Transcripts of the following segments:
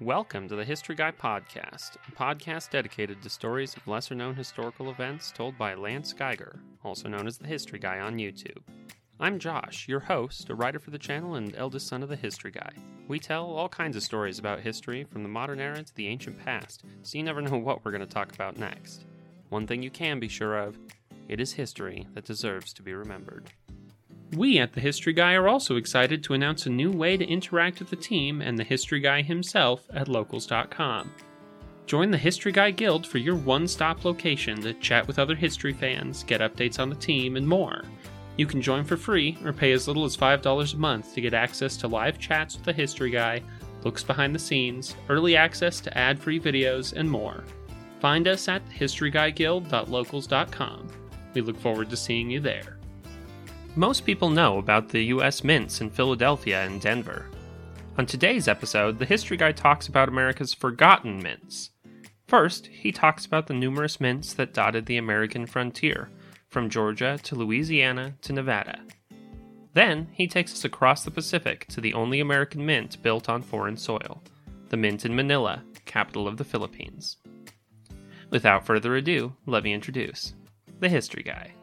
Welcome to the History Guy Podcast, a podcast dedicated to stories of lesser known historical events told by Lance Geiger, also known as the History Guy on YouTube. I'm Josh, your host, a writer for the channel and eldest son of the History Guy. We tell all kinds of stories about history from the modern era to the ancient past, so you never know what we're going to talk about next. One thing you can be sure of it is history that deserves to be remembered. We at The History Guy are also excited to announce a new way to interact with the team and the History Guy himself at locals.com. Join the History Guy Guild for your one stop location to chat with other history fans, get updates on the team, and more. You can join for free or pay as little as $5 a month to get access to live chats with the History Guy, looks behind the scenes, early access to ad free videos, and more. Find us at historyguyguild.locals.com. We look forward to seeing you there. Most people know about the U.S. mints in Philadelphia and Denver. On today's episode, the History Guy talks about America's forgotten mints. First, he talks about the numerous mints that dotted the American frontier, from Georgia to Louisiana to Nevada. Then, he takes us across the Pacific to the only American mint built on foreign soil, the mint in Manila, capital of the Philippines. Without further ado, let me introduce the History Guy.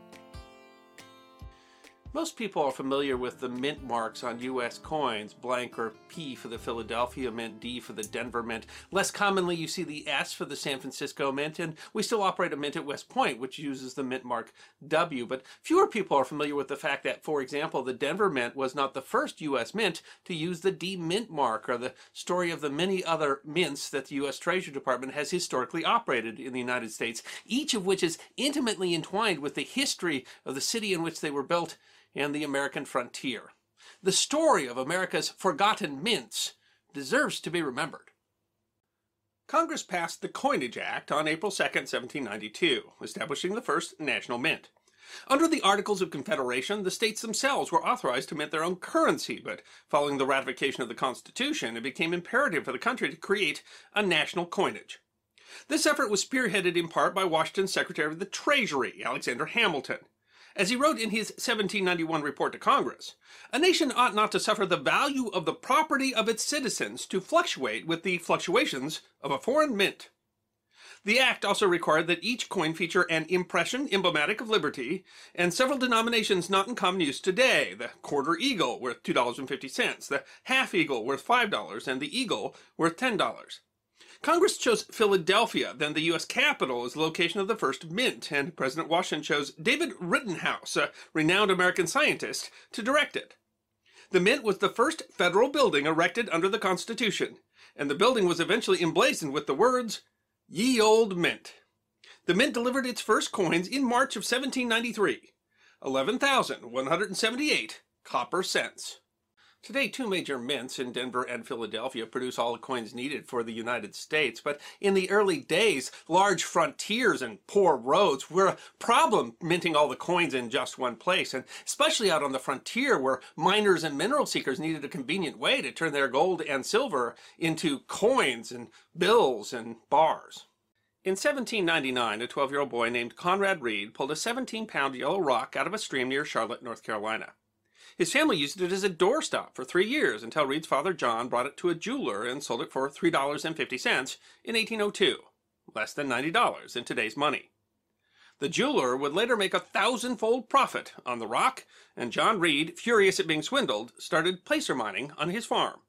Most people are familiar with the mint marks on U.S. coins, blank or P for the Philadelphia Mint, D for the Denver Mint. Less commonly, you see the S for the San Francisco Mint, and we still operate a mint at West Point, which uses the mint mark W. But fewer people are familiar with the fact that, for example, the Denver Mint was not the first U.S. mint to use the D mint mark, or the story of the many other mints that the U.S. Treasury Department has historically operated in the United States, each of which is intimately entwined with the history of the city in which they were built and the American frontier. The story of America's forgotten mints deserves to be remembered. Congress passed the Coinage Act on April 2, 1792, establishing the first national mint. Under the Articles of Confederation, the states themselves were authorized to mint their own currency, but following the ratification of the Constitution, it became imperative for the country to create a national coinage. This effort was spearheaded in part by Washington's Secretary of the Treasury, Alexander Hamilton. As he wrote in his 1791 report to Congress, a nation ought not to suffer the value of the property of its citizens to fluctuate with the fluctuations of a foreign mint. The act also required that each coin feature an impression emblematic of liberty, and several denominations not in common use today the quarter eagle worth $2.50, the half eagle worth $5, and the eagle worth $10. Congress chose Philadelphia, then the U.S. Capitol, as the location of the first mint, and President Washington chose David Rittenhouse, a renowned American scientist, to direct it. The mint was the first federal building erected under the Constitution, and the building was eventually emblazoned with the words, Ye Old Mint. The mint delivered its first coins in March of 1793, 11,178 copper cents. Today, two major mints in Denver and Philadelphia produce all the coins needed for the United States. But in the early days, large frontiers and poor roads were a problem minting all the coins in just one place. And especially out on the frontier where miners and mineral seekers needed a convenient way to turn their gold and silver into coins and bills and bars. In 1799, a 12 year old boy named Conrad Reed pulled a 17 pound yellow rock out of a stream near Charlotte, North Carolina. His family used it as a doorstop for three years until Reed's father John brought it to a jeweler and sold it for $3.50 in 1802, less than $90 in today's money. The jeweler would later make a thousandfold profit on the rock, and John Reed, furious at being swindled, started placer mining on his farm.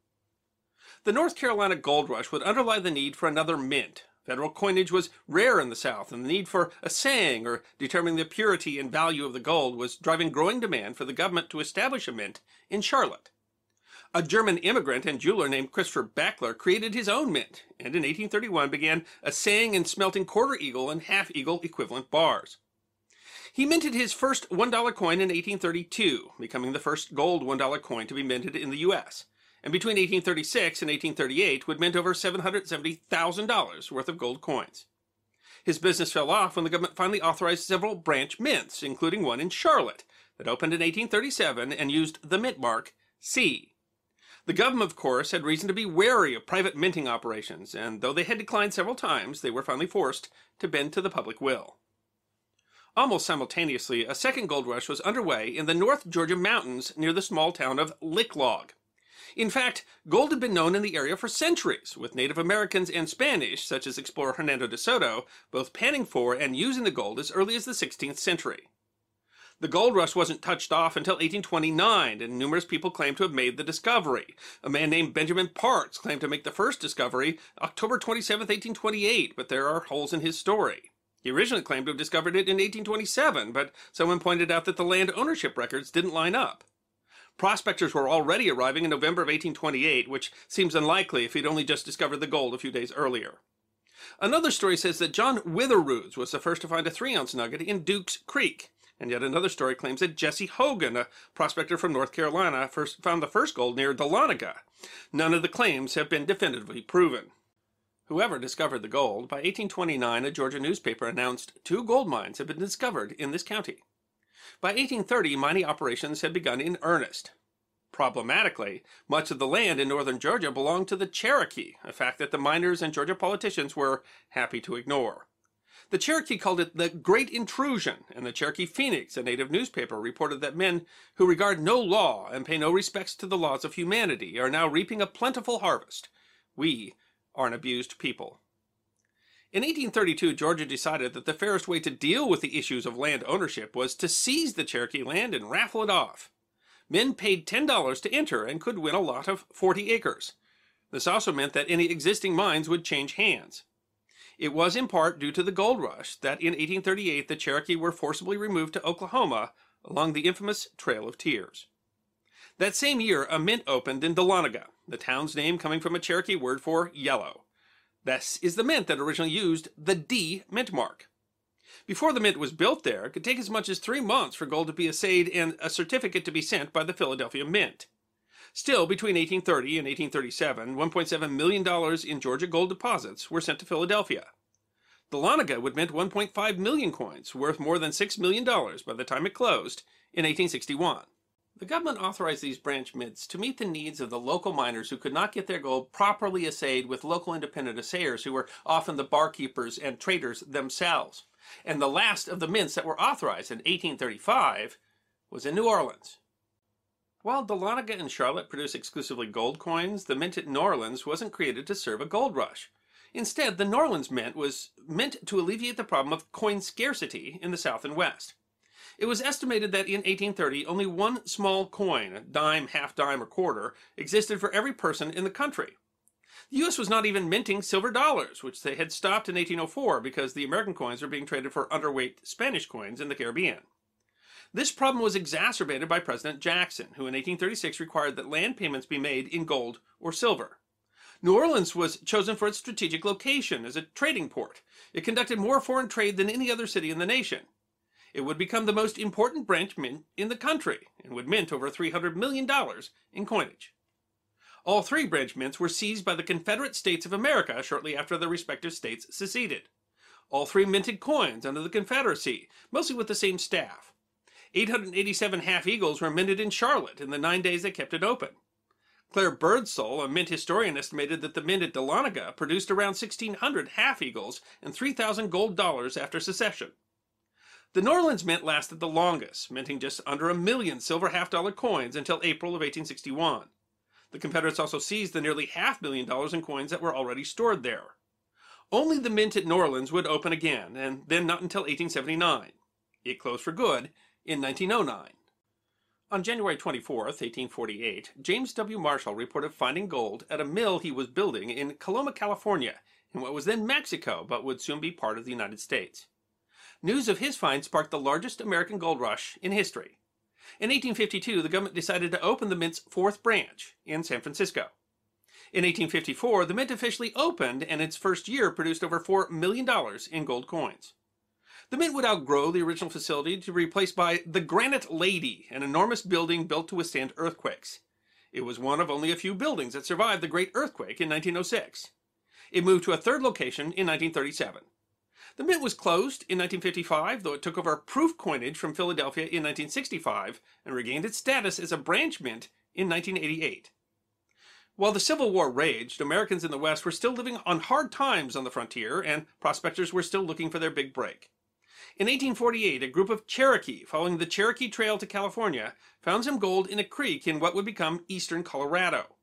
The North Carolina gold rush would underlie the need for another mint, Federal coinage was rare in the South, and the need for assaying or determining the purity and value of the gold was driving growing demand for the government to establish a mint in Charlotte. A German immigrant and jeweler named Christopher Bechtler created his own mint, and in 1831 began assaying and smelting quarter eagle and half eagle equivalent bars. He minted his first $1 coin in 1832, becoming the first gold $1 coin to be minted in the U.S and between 1836 and 1838 would mint over $770,000 worth of gold coins. His business fell off when the government finally authorized several branch mints, including one in Charlotte, that opened in 1837 and used the mint mark C. The government, of course, had reason to be wary of private minting operations, and though they had declined several times, they were finally forced to bend to the public will. Almost simultaneously, a second gold rush was underway in the North Georgia mountains near the small town of Licklog. In fact, gold had been known in the area for centuries, with Native Americans and Spanish, such as explorer Hernando de Soto, both panning for and using the gold as early as the 16th century. The gold rush wasn't touched off until 1829, and numerous people claim to have made the discovery. A man named Benjamin Parks claimed to make the first discovery October 27, 1828, but there are holes in his story. He originally claimed to have discovered it in 1827, but someone pointed out that the land ownership records didn't line up. Prospectors were already arriving in November of 1828, which seems unlikely if he'd only just discovered the gold a few days earlier. Another story says that John Witheroods was the first to find a three ounce nugget in Duke's Creek. And yet another story claims that Jesse Hogan, a prospector from North Carolina, first found the first gold near Dahlonega. None of the claims have been definitively proven. Whoever discovered the gold, by 1829 a Georgia newspaper announced two gold mines had been discovered in this county. By 1830 mining operations had begun in earnest. Problematically, much of the land in northern Georgia belonged to the Cherokee, a fact that the miners and Georgia politicians were happy to ignore. The Cherokee called it the Great Intrusion, and the Cherokee Phoenix, a native newspaper, reported that men who regard no law and pay no respects to the laws of humanity are now reaping a plentiful harvest. We are an abused people. In 1832, Georgia decided that the fairest way to deal with the issues of land ownership was to seize the Cherokee land and raffle it off. Men paid $10 to enter and could win a lot of 40 acres. This also meant that any existing mines would change hands. It was in part due to the gold rush that in 1838 the Cherokee were forcibly removed to Oklahoma along the infamous Trail of Tears. That same year, a mint opened in Dahlonega, the town's name coming from a Cherokee word for yellow. This is the mint that originally used the D mint mark. Before the mint was built there, it could take as much as three months for gold to be assayed and a certificate to be sent by the Philadelphia Mint. Still, between 1830 and 1837, $1.7 million in Georgia gold deposits were sent to Philadelphia. The Dahlonega would mint 1.5 million coins, worth more than $6 million by the time it closed in 1861. The government authorized these branch mints to meet the needs of the local miners who could not get their gold properly assayed with local independent assayers who were often the barkeepers and traders themselves. And the last of the mints that were authorized in 1835 was in New Orleans. While Dahlonega and Charlotte produce exclusively gold coins, the mint at New Orleans wasn't created to serve a gold rush. Instead, the New Orleans mint was meant to alleviate the problem of coin scarcity in the South and West. It was estimated that in 1830 only one small coin, a dime, half dime, or quarter, existed for every person in the country. The U.S. was not even minting silver dollars, which they had stopped in 1804 because the American coins were being traded for underweight Spanish coins in the Caribbean. This problem was exacerbated by President Jackson, who in 1836 required that land payments be made in gold or silver. New Orleans was chosen for its strategic location as a trading port. It conducted more foreign trade than any other city in the nation. It would become the most important branch mint in the country and would mint over $300 million in coinage. All three branch mints were seized by the Confederate States of America shortly after their respective states seceded. All three minted coins under the Confederacy, mostly with the same staff. 887 half eagles were minted in Charlotte in the nine days they kept it open. Clair Birdsall, a mint historian, estimated that the mint at Dahlonega produced around 1,600 half eagles and 3,000 gold dollars after secession. The New Orleans Mint lasted the longest, minting just under a million silver half dollar coins until April of 1861. The Confederates also seized the nearly half million dollars in coins that were already stored there. Only the mint at New Orleans would open again, and then not until 1879. It closed for good in 1909. On January 24, 1848, James W. Marshall reported finding gold at a mill he was building in Coloma, California, in what was then Mexico but would soon be part of the United States. News of his find sparked the largest American gold rush in history. In 1852, the government decided to open the mint's fourth branch in San Francisco. In 1854, the mint officially opened and its first year produced over $4 million in gold coins. The Mint would outgrow the original facility to be replaced by the Granite Lady, an enormous building built to withstand earthquakes. It was one of only a few buildings that survived the Great Earthquake in 1906. It moved to a third location in 1937. The Mint was closed in 1955, though it took over proof coinage from Philadelphia in 1965 and regained its status as a branch mint in 1988. While the Civil War raged, Americans in the West were still living on hard times on the frontier, and prospectors were still looking for their big break. In 1848, a group of Cherokee, following the Cherokee Trail to California, found some gold in a creek in what would become eastern Colorado.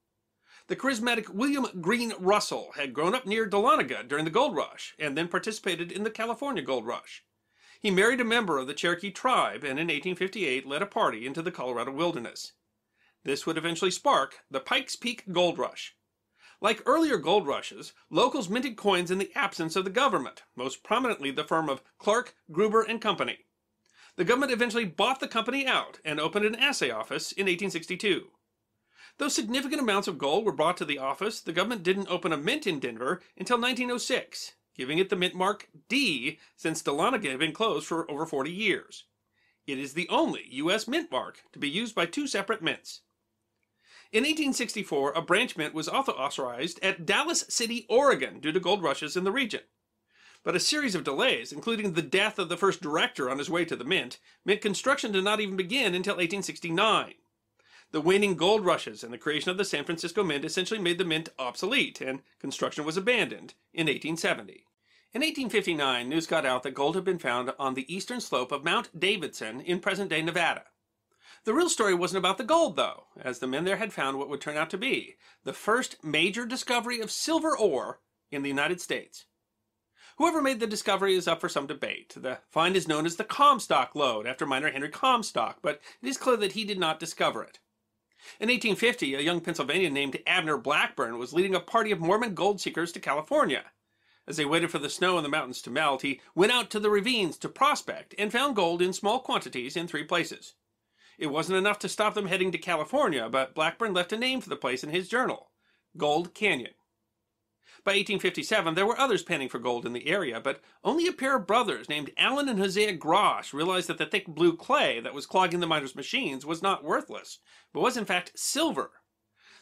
The charismatic William Green Russell had grown up near Dahlonega during the gold rush and then participated in the California gold rush. He married a member of the Cherokee tribe and in 1858 led a party into the Colorado wilderness. This would eventually spark the Pikes Peak Gold Rush. Like earlier gold rushes, locals minted coins in the absence of the government, most prominently the firm of Clark, Gruber and Company. The government eventually bought the company out and opened an assay office in 1862. Though significant amounts of gold were brought to the office, the government didn't open a mint in Denver until 1906, giving it the mint mark D since Dahlonega had been closed for over 40 years. It is the only U.S. mint mark to be used by two separate mints. In 1864, a branch mint was authorized at Dalles City, Oregon, due to gold rushes in the region. But a series of delays, including the death of the first director on his way to the mint, meant construction did not even begin until 1869. The waning gold rushes and the creation of the San Francisco Mint essentially made the mint obsolete, and construction was abandoned in 1870. In 1859, news got out that gold had been found on the eastern slope of Mount Davidson in present day Nevada. The real story wasn't about the gold, though, as the men there had found what would turn out to be the first major discovery of silver ore in the United States. Whoever made the discovery is up for some debate. The find is known as the Comstock lode, after miner Henry Comstock, but it is clear that he did not discover it. In 1850, a young Pennsylvanian named Abner Blackburn was leading a party of Mormon gold seekers to California. As they waited for the snow in the mountains to melt, he went out to the ravines to prospect and found gold in small quantities in three places. It wasn't enough to stop them heading to California, but Blackburn left a name for the place in his journal Gold Canyon. By 1857, there were others panning for gold in the area, but only a pair of brothers named Allen and Hosea Grosh realized that the thick blue clay that was clogging the miners' machines was not worthless, but was in fact silver.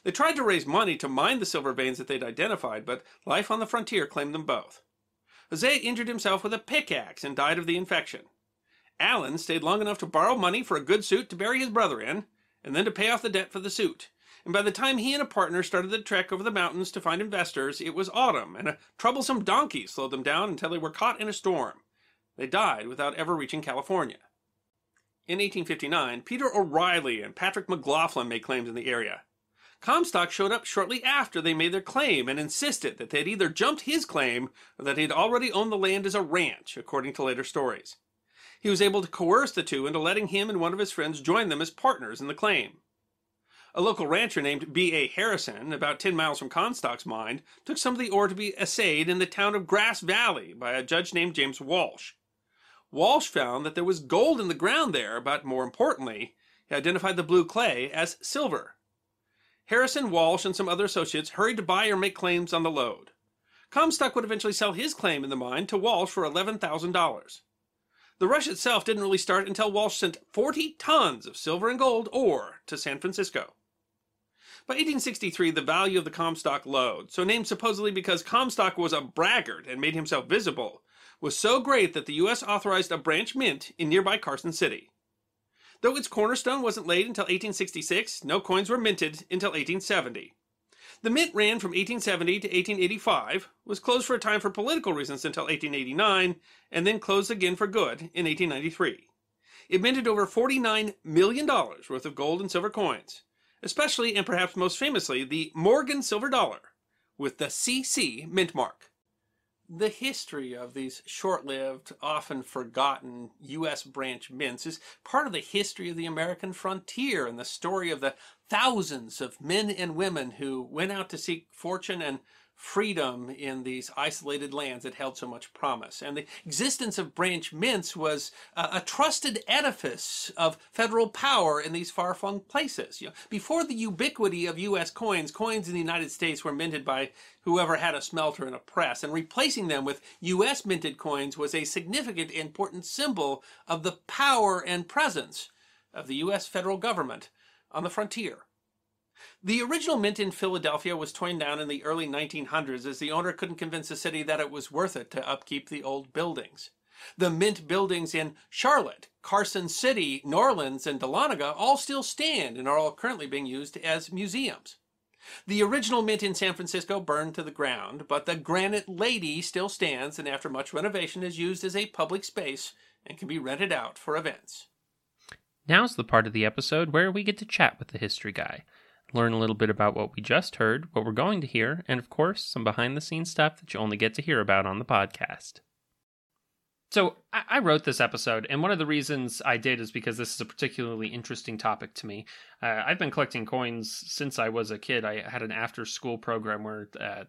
They tried to raise money to mine the silver veins that they'd identified, but life on the frontier claimed them both. Hosea injured himself with a pickaxe and died of the infection. Allen stayed long enough to borrow money for a good suit to bury his brother in, and then to pay off the debt for the suit and by the time he and a partner started the trek over the mountains to find investors, it was autumn, and a troublesome donkey slowed them down until they were caught in a storm. They died without ever reaching California. In 1859, Peter O'Reilly and Patrick McLaughlin made claims in the area. Comstock showed up shortly after they made their claim and insisted that they had either jumped his claim or that he had already owned the land as a ranch, according to later stories. He was able to coerce the two into letting him and one of his friends join them as partners in the claim. A local rancher named B.A. Harrison, about 10 miles from Comstock's mine, took some of the ore to be assayed in the town of Grass Valley by a judge named James Walsh. Walsh found that there was gold in the ground there, but more importantly, he identified the blue clay as silver. Harrison, Walsh, and some other associates hurried to buy or make claims on the lode. Comstock would eventually sell his claim in the mine to Walsh for $11,000. The rush itself didn't really start until Walsh sent 40 tons of silver and gold ore to San Francisco. By 1863, the value of the Comstock lode, so named supposedly because Comstock was a braggart and made himself visible, was so great that the U.S. authorized a branch mint in nearby Carson City. Though its cornerstone wasn't laid until 1866, no coins were minted until 1870. The mint ran from 1870 to 1885, was closed for a time for political reasons until 1889, and then closed again for good in 1893. It minted over $49 million worth of gold and silver coins especially and perhaps most famously the Morgan silver dollar with the CC mint mark. The history of these short lived, often forgotten U.S. branch mints is part of the history of the American frontier and the story of the thousands of men and women who went out to seek fortune and freedom in these isolated lands that held so much promise. And the existence of branch mints was a, a trusted edifice of federal power in these far-flung places. You know, before the ubiquity of U.S. coins, coins in the United States were minted by whoever had a smelter and a press, and replacing them with U.S. minted coins was a significant, important symbol of the power and presence of the U.S. federal government on the frontier. The original mint in Philadelphia was torn down in the early 1900s as the owner couldn't convince the city that it was worth it to upkeep the old buildings. The mint buildings in Charlotte, Carson City, New Orleans, and Dahlonega all still stand and are all currently being used as museums. The original mint in San Francisco burned to the ground, but the Granite Lady still stands and after much renovation is used as a public space and can be rented out for events. Now's the part of the episode where we get to chat with the history guy. Learn a little bit about what we just heard, what we're going to hear, and of course, some behind the scenes stuff that you only get to hear about on the podcast. So, I wrote this episode, and one of the reasons I did is because this is a particularly interesting topic to me. Uh, I've been collecting coins since I was a kid. I had an after school program where uh,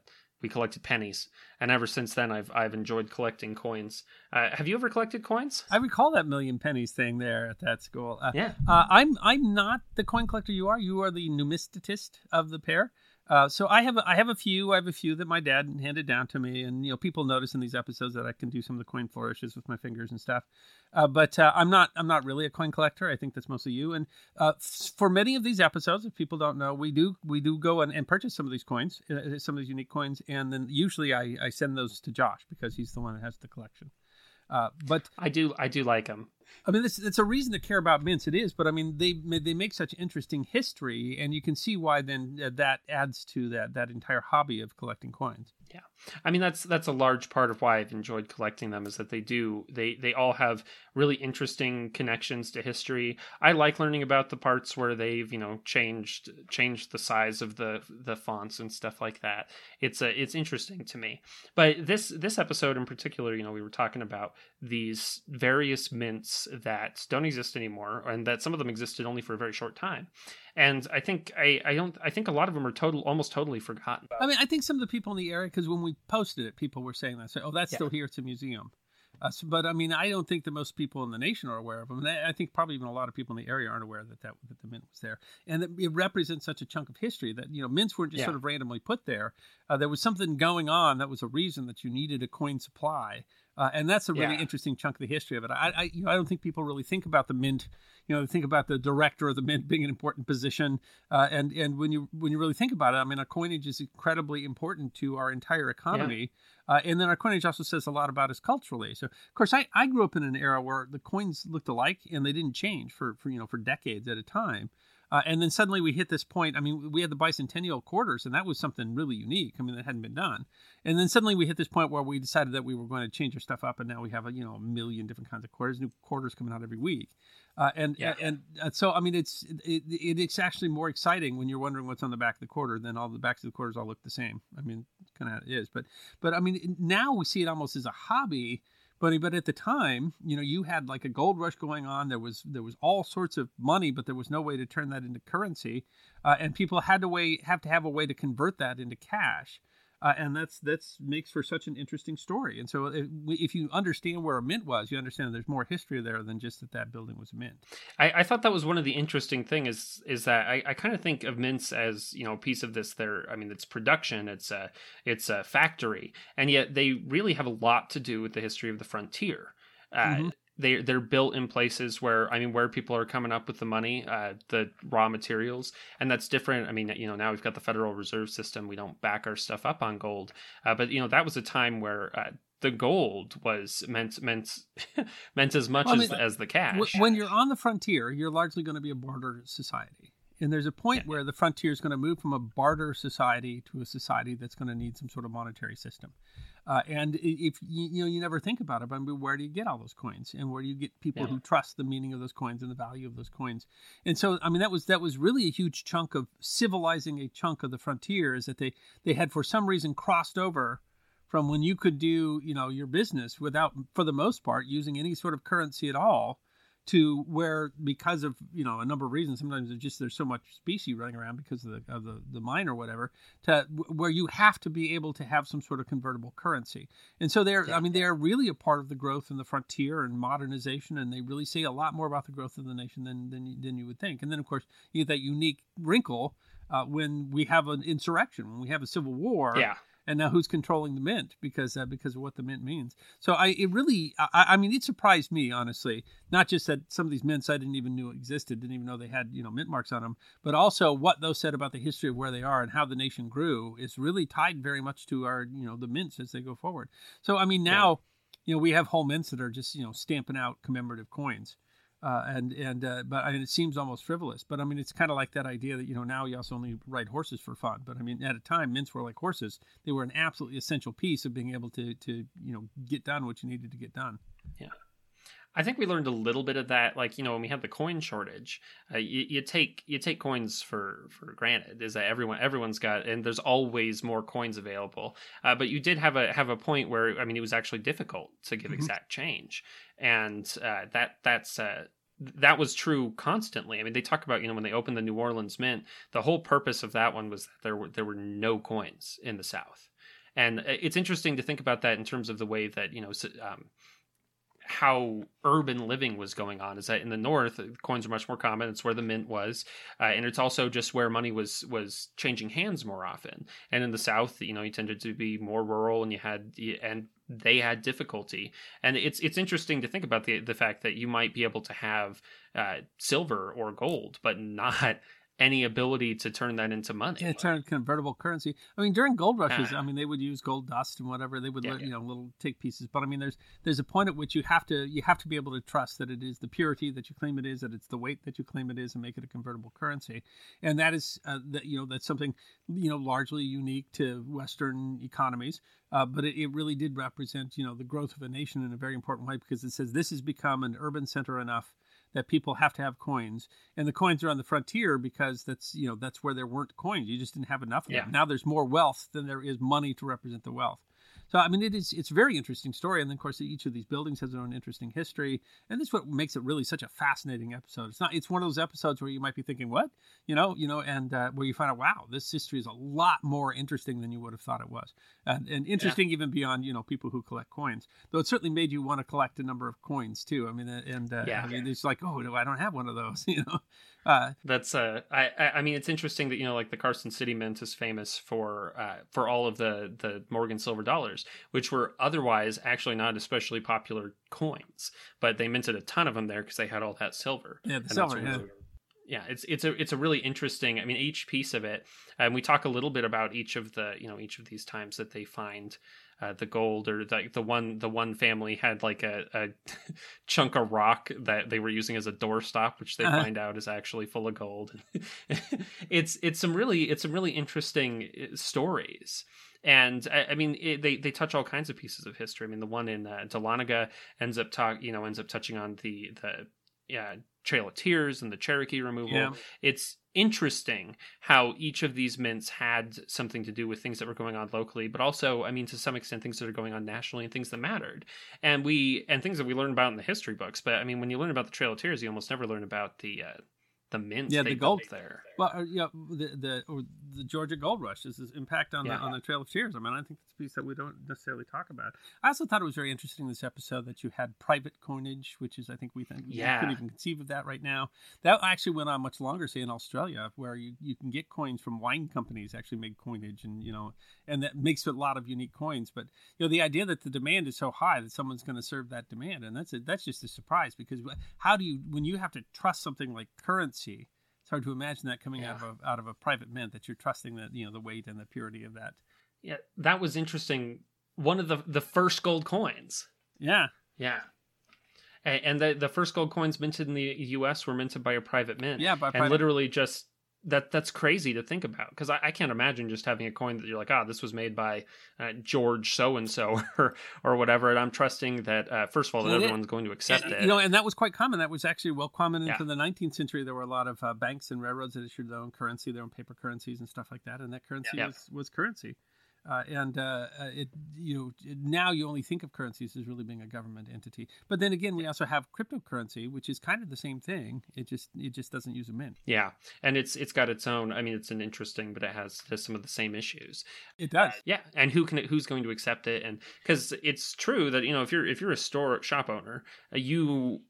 we collected pennies, and ever since then, I've I've enjoyed collecting coins. Uh, have you ever collected coins? I recall that million pennies thing there at that school. Uh, yeah, uh, I'm I'm not the coin collector you are. You are the numismatist of the pair. Uh, so I have I have a few. I have a few that my dad handed down to me, and you know people notice in these episodes that I can do some of the coin flourishes with my fingers and stuff. Uh, but uh, I'm not I'm not really a coin collector. I think that's mostly you. And uh, for many of these episodes, if people don't know, we do we do go and, and purchase some of these coins, uh, some of these unique coins, and then usually I, I send those to Josh because he's the one that has the collection. But I do I do like them. I mean, it's, it's a reason to care about mints. It is, but I mean, they they make such interesting history, and you can see why then uh, that adds to that that entire hobby of collecting coins. Yeah, I mean that's that's a large part of why I've enjoyed collecting them is that they do they they all have really interesting connections to history. I like learning about the parts where they've you know changed changed the size of the the fonts and stuff like that. It's a it's interesting to me. But this this episode in particular, you know, we were talking about these various mints that don't exist anymore, and that some of them existed only for a very short time. And I think I, I don't I think a lot of them are total almost totally forgotten. I mean, I think some of the people in the area because when we posted it, people were saying that, say, "Oh, that's yeah. still here. It's a museum." Uh, so, but I mean, I don't think that most people in the nation are aware of them. And I, I, think probably even a lot of people in the area aren't aware that that, that the mint was there, and it, it represents such a chunk of history that you know mints weren't just yeah. sort of randomly put there. Uh, there was something going on that was a reason that you needed a coin supply uh, and that's a really yeah. interesting chunk of the history of it. I, I, you know, I don't think people really think about the mint. You know, think about the director of the mint being an important position. Uh, and and when you when you really think about it, I mean, our coinage is incredibly important to our entire economy. Yeah. Uh, and then our coinage also says a lot about us culturally. So, of course, I, I grew up in an era where the coins looked alike and they didn't change for, for you know for decades at a time. Uh, and then suddenly we hit this point. I mean, we had the bicentennial quarters, and that was something really unique. I mean, that hadn't been done. And then suddenly we hit this point where we decided that we were going to change our stuff up, and now we have a you know a million different kinds of quarters, new quarters coming out every week. Uh, and, yeah. and and uh, so I mean, it's it, it, it's actually more exciting when you're wondering what's on the back of the quarter than all the backs of the quarters all look the same. I mean, kind of is, but but I mean, now we see it almost as a hobby but but at the time, you know, you had like a gold rush going on. There was there was all sorts of money, but there was no way to turn that into currency, uh, and people had to way have to have a way to convert that into cash uh, and that's that's makes for such an interesting story. And so, if, if, you understand where a mint was, you understand there's more history there than just that that building was a mint. I, I thought that was one of the interesting things is is that I, I kind of think of mints as you know a piece of this. There, I mean, it's production, it's a it's a factory, and yet they really have a lot to do with the history of the frontier. Uh, mm-hmm they they're built in places where I mean where people are coming up with the money, uh, the raw materials, and that's different. I mean, you know, now we've got the Federal Reserve System. We don't back our stuff up on gold, uh, but you know that was a time where. Uh, the gold was meant meant meant as much well, as, I mean, as the cash. When you're on the frontier, you're largely going to be a barter society. And there's a point yeah. where the frontier is going to move from a barter society to a society that's going to need some sort of monetary system. Uh, and if you, you know you never think about it, but where do you get all those coins, and where do you get people yeah. who trust the meaning of those coins and the value of those coins? And so, I mean, that was that was really a huge chunk of civilizing a chunk of the frontier is that they they had for some reason crossed over from when you could do you know your business without, for the most part, using any sort of currency at all to where because of you know a number of reasons sometimes it's just there's so much specie running around because of the of the, the mine or whatever to where you have to be able to have some sort of convertible currency. And so they're yeah. i mean they're really a part of the growth in the frontier and modernization and they really say a lot more about the growth of the nation than than, than you would think. And then of course you get that unique wrinkle uh, when we have an insurrection when we have a civil war yeah and now who's controlling the mint because uh, because of what the mint means. So I it really I, I, mean it surprised me honestly, not just that some of these mints I didn't even know existed, didn't even know they had you know mint marks on them, but also what those said about the history of where they are and how the nation grew is really tied very much to our you know the mints as they go forward. So I mean now. Yeah. You know, we have whole mints that are just you know stamping out commemorative coins, uh, and and uh, but I mean, it seems almost frivolous. But I mean, it's kind of like that idea that you know now you also only ride horses for fun. But I mean, at a time, mints were like horses; they were an absolutely essential piece of being able to to you know get done what you needed to get done. Yeah. I think we learned a little bit of that, like you know, when we had the coin shortage, uh, you, you, take you take coins for for granted. Is that everyone everyone's got, and there's always more coins available. Uh, but you did have a have a point where I mean, it was actually difficult to give mm-hmm. exact change, and uh, that that's uh, that was true constantly. I mean, they talk about you know when they opened the New Orleans Mint, the whole purpose of that one was that there were there were no coins in the South, and uh, it's interesting to think about that in terms of the way that you know. Um, how urban living was going on is that in the north coins are much more common. It's where the mint was uh, and it's also just where money was was changing hands more often. And in the south you know you tended to be more rural and you had and they had difficulty. And it's it's interesting to think about the the fact that you might be able to have uh, silver or gold but not any ability to turn that into money. Yeah, turn convertible currency. I mean, during gold rushes, uh, I mean, they would use gold dust and whatever. They would, yeah, let, yeah. you know, little take pieces. But I mean, there's there's a point at which you have to you have to be able to trust that it is the purity that you claim it is, that it's the weight that you claim it is, and make it a convertible currency. And that is uh, that you know that's something you know largely unique to Western economies. Uh, but it, it, really did represent, you know, the growth of a nation in a very important way because it says this has become an urban center enough that people have to have coins, and the coins are on the frontier because that's you know that's where there weren't coins. You just didn't have enough of yeah. them. Now there's more wealth than there is money to represent the wealth. So I mean, it is it's a very interesting story, and then of course each of these buildings has their own interesting history, and this is what makes it really such a fascinating episode. It's not it's one of those episodes where you might be thinking, what, you know, you know, and uh, where you find out, wow, this history is a lot more interesting than you would have thought it was, and, and interesting yeah. even beyond you know people who collect coins. Though it certainly made you want to collect a number of coins too. I mean, uh, and uh, yeah, I mean, it's like, oh, no, I don't have one of those, you know. Uh, That's uh, I I mean, it's interesting that you know, like the Carson City Mint is famous for uh, for all of the the Morgan silver dollars, which were otherwise actually not especially popular coins, but they minted a ton of them there because they had all that silver. Yeah, the silver. Yeah. yeah, it's it's a it's a really interesting. I mean, each piece of it, and we talk a little bit about each of the you know each of these times that they find uh, the gold or the the one the one family had like a, a chunk of rock that they were using as a doorstop, which they uh-huh. find out is actually full of gold. it's it's some really it's some really interesting uh, stories. And I, I mean, it, they they touch all kinds of pieces of history. I mean, the one in uh, Dahlonega ends up talk, you know, ends up touching on the the yeah Trail of Tears and the Cherokee removal. Yeah. It's interesting how each of these mints had something to do with things that were going on locally, but also, I mean, to some extent, things that are going on nationally and things that mattered. And we and things that we learn about in the history books. But I mean, when you learn about the Trail of Tears, you almost never learn about the uh, the mints. Yeah, the gold there. Well, uh, yeah, the the or the Georgia Gold Rush is impact on yeah. the on the Trail of Tears. I mean, I think it's a piece that we don't necessarily talk about. I also thought it was very interesting this episode that you had private coinage, which is I think we think yeah. we couldn't even conceive of that right now. That actually went on much longer, say in Australia, where you, you can get coins from wine companies actually make coinage, and you know, and that makes a lot of unique coins. But you know, the idea that the demand is so high that someone's going to serve that demand, and that's a, that's just a surprise because how do you when you have to trust something like currency? It's hard to imagine that coming yeah. out of a, out of a private mint that you're trusting that you know the weight and the purity of that. Yeah, that was interesting. One of the the first gold coins. Yeah, yeah. And the the first gold coins minted in the U.S. were minted by a private mint. Yeah, by and literally just that that's crazy to think about because I, I, can't imagine just having a coin that you're like, ah, oh, this was made by uh, George so and so or or whatever. And I'm trusting that uh, first of all that everyone's it, going to accept it. You know, and that was quite common. That was actually well common into yeah. the 19th century. There were a lot of uh, banks and railroads that issued their own currency, their own paper currencies and stuff like that, and that currency yeah. was was currency. Uh, and uh, uh, it you know now you only think of currencies as really being a government entity. But then again, we also have cryptocurrency, which is kind of the same thing. It just it just doesn't use a mint. Yeah, and it's it's got its own. I mean, it's an interesting, but it has, has some of the same issues. It does. Yeah, and who can who's going to accept it? And because it's true that you know if you're if you're a store shop owner, uh, you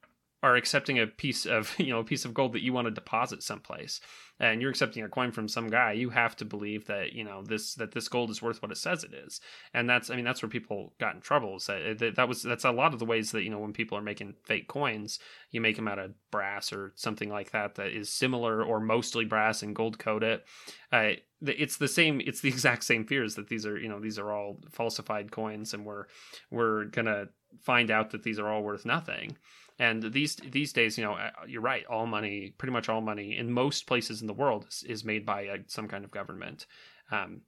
are accepting a piece of you know a piece of gold that you want to deposit someplace. And you're accepting a coin from some guy. You have to believe that you know this that this gold is worth what it says it is. And that's i mean that's where people got in trouble that, that was that's a lot of the ways that you know when people are making fake coins you make them out of brass or something like that that is similar or mostly brass and gold coat it. Uh, it's the same it's the exact same fears that these are you know these are all falsified coins and we're we're gonna find out that these are all worth nothing and these these days, you know, uh, you're right. All money, pretty much all money, in most places in the world, is, is made by a, some kind of government, um,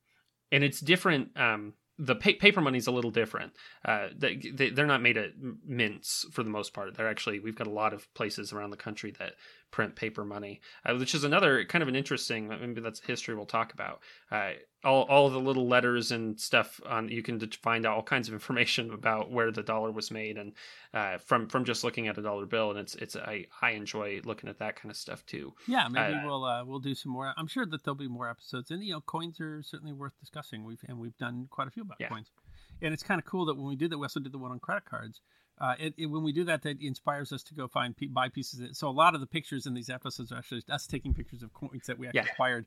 and it's different. Um, the pa- paper money is a little different. Uh, they, are not made at mints for the most part. They're actually we've got a lot of places around the country that print paper money, uh, which is another kind of an interesting. Maybe that's history we'll talk about. Uh, all all the little letters and stuff on you can find out all kinds of information about where the dollar was made and uh, from from just looking at a dollar bill. And it's it's I I enjoy looking at that kind of stuff too. Yeah, maybe uh, we'll uh, we'll do some more. I'm sure that there'll be more episodes, and you know, coins are certainly worth discussing. We've and we've done quite a few about yeah. coins, and it's kind of cool that when we did that, we also did the one on credit cards uh, it, it, when we do that, that inspires us to go find buy pieces. So a lot of the pictures in these episodes are actually us taking pictures of coins that we yeah. acquired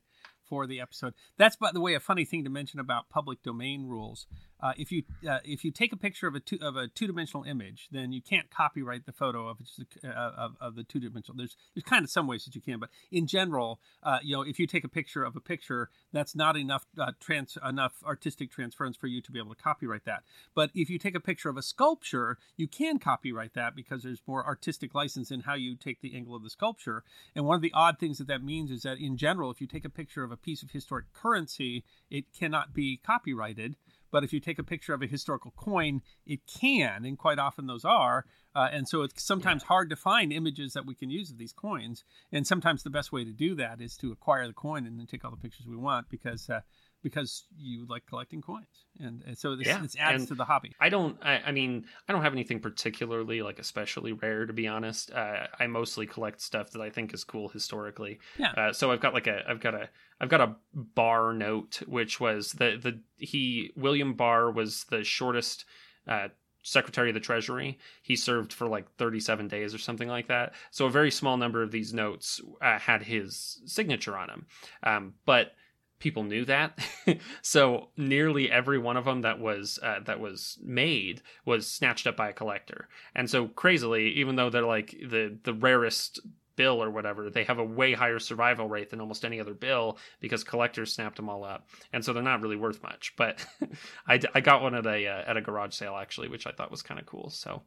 for the episode. That's, by the way, a funny thing to mention about public domain rules. Uh, if you uh, if you take a picture of a two, of a two dimensional image, then you can't copyright the photo of uh, of, of the two dimensional. There's there's kind of some ways that you can, but in general, uh, you know, if you take a picture of a picture, that's not enough uh, trans enough artistic transference for you to be able to copyright that. But if you take a picture of a sculpture, you can copyright that because there's more artistic license in how you take the angle of the sculpture. And one of the odd things that that means is that in general, if you take a picture of a piece of historic currency, it cannot be copyrighted. But if you take a picture of a historical coin, it can, and quite often those are. Uh, and so it's sometimes yeah. hard to find images that we can use of these coins. And sometimes the best way to do that is to acquire the coin and then take all the pictures we want because uh, because you like collecting coins, and, and so this, yeah. this adds and to the hobby. I don't. I, I, mean, I don't have anything particularly like especially rare to be honest. Uh, I mostly collect stuff that I think is cool historically. Yeah. Uh, so I've got like a, I've got a, I've got a Barr note, which was the the he William Barr was the shortest. Uh, Secretary of the Treasury. He served for like 37 days or something like that. So a very small number of these notes uh, had his signature on them. Um, but people knew that. So nearly every one of them that was uh, that was made was snatched up by a collector. And so crazily even though they're like the the rarest bill or whatever they have a way higher survival rate than almost any other bill because collectors snapped them all up. And so they're not really worth much. But I, I got one at a uh, at a garage sale actually which i thought was kind of cool. So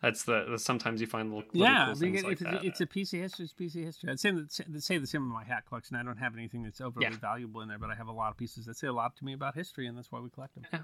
that's the, the, sometimes you find little, little yeah cool things like that. it's a uh, piece of history. It's a piece of history. I'd say the, say the same in my hat collection. I don't have anything that's overly yeah. valuable in there, but I have a lot of pieces that say a lot to me about history, and that's why we collect them. Yeah.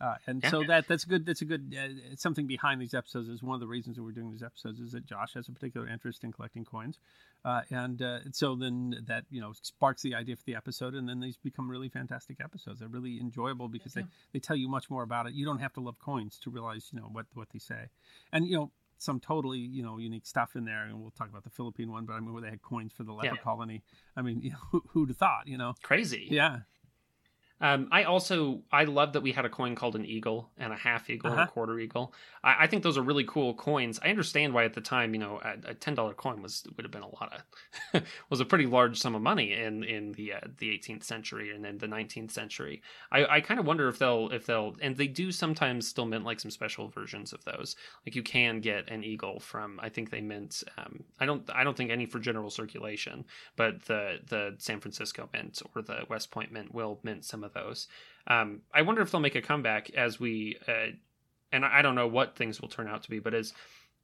Uh, and yeah. so that that's good. That's a good uh, something behind these episodes. Is one of the reasons that we're doing these episodes is that Josh has a particular interest in collecting coins, uh, and uh, so then that you know sparks the idea for the episode, and then these become really fantastic episodes. They're really enjoyable because yeah. they, they tell you much more about it. You don't have to love coins to realize you know what what they say, and you know some totally you know unique stuff in there, and we'll talk about the Philippine one. But I mean, where they had coins for the leper yeah. colony. I mean, you know, who, who'd have thought? You know, crazy. Yeah, um, I also I love that we had a coin called an eagle and a half eagle uh-huh. and a uh-huh. quarter eagle. I, I, think those are really cool coins. I understand why at the time, you know, a, a ten dollar coin was would have been a lot of was a pretty large sum of money in in the uh, the 18th century and then the 19th century. I, I kind of wonder if they'll if they'll and they do sometimes still mint like some special versions of those. Like you can get an eagle from I think they mint um, I don't I don't think any for general circulation, but the the San Francisco mint or the West Point mint will mint some of of those. Um, I wonder if they'll make a comeback as we, uh, and I don't know what things will turn out to be, but as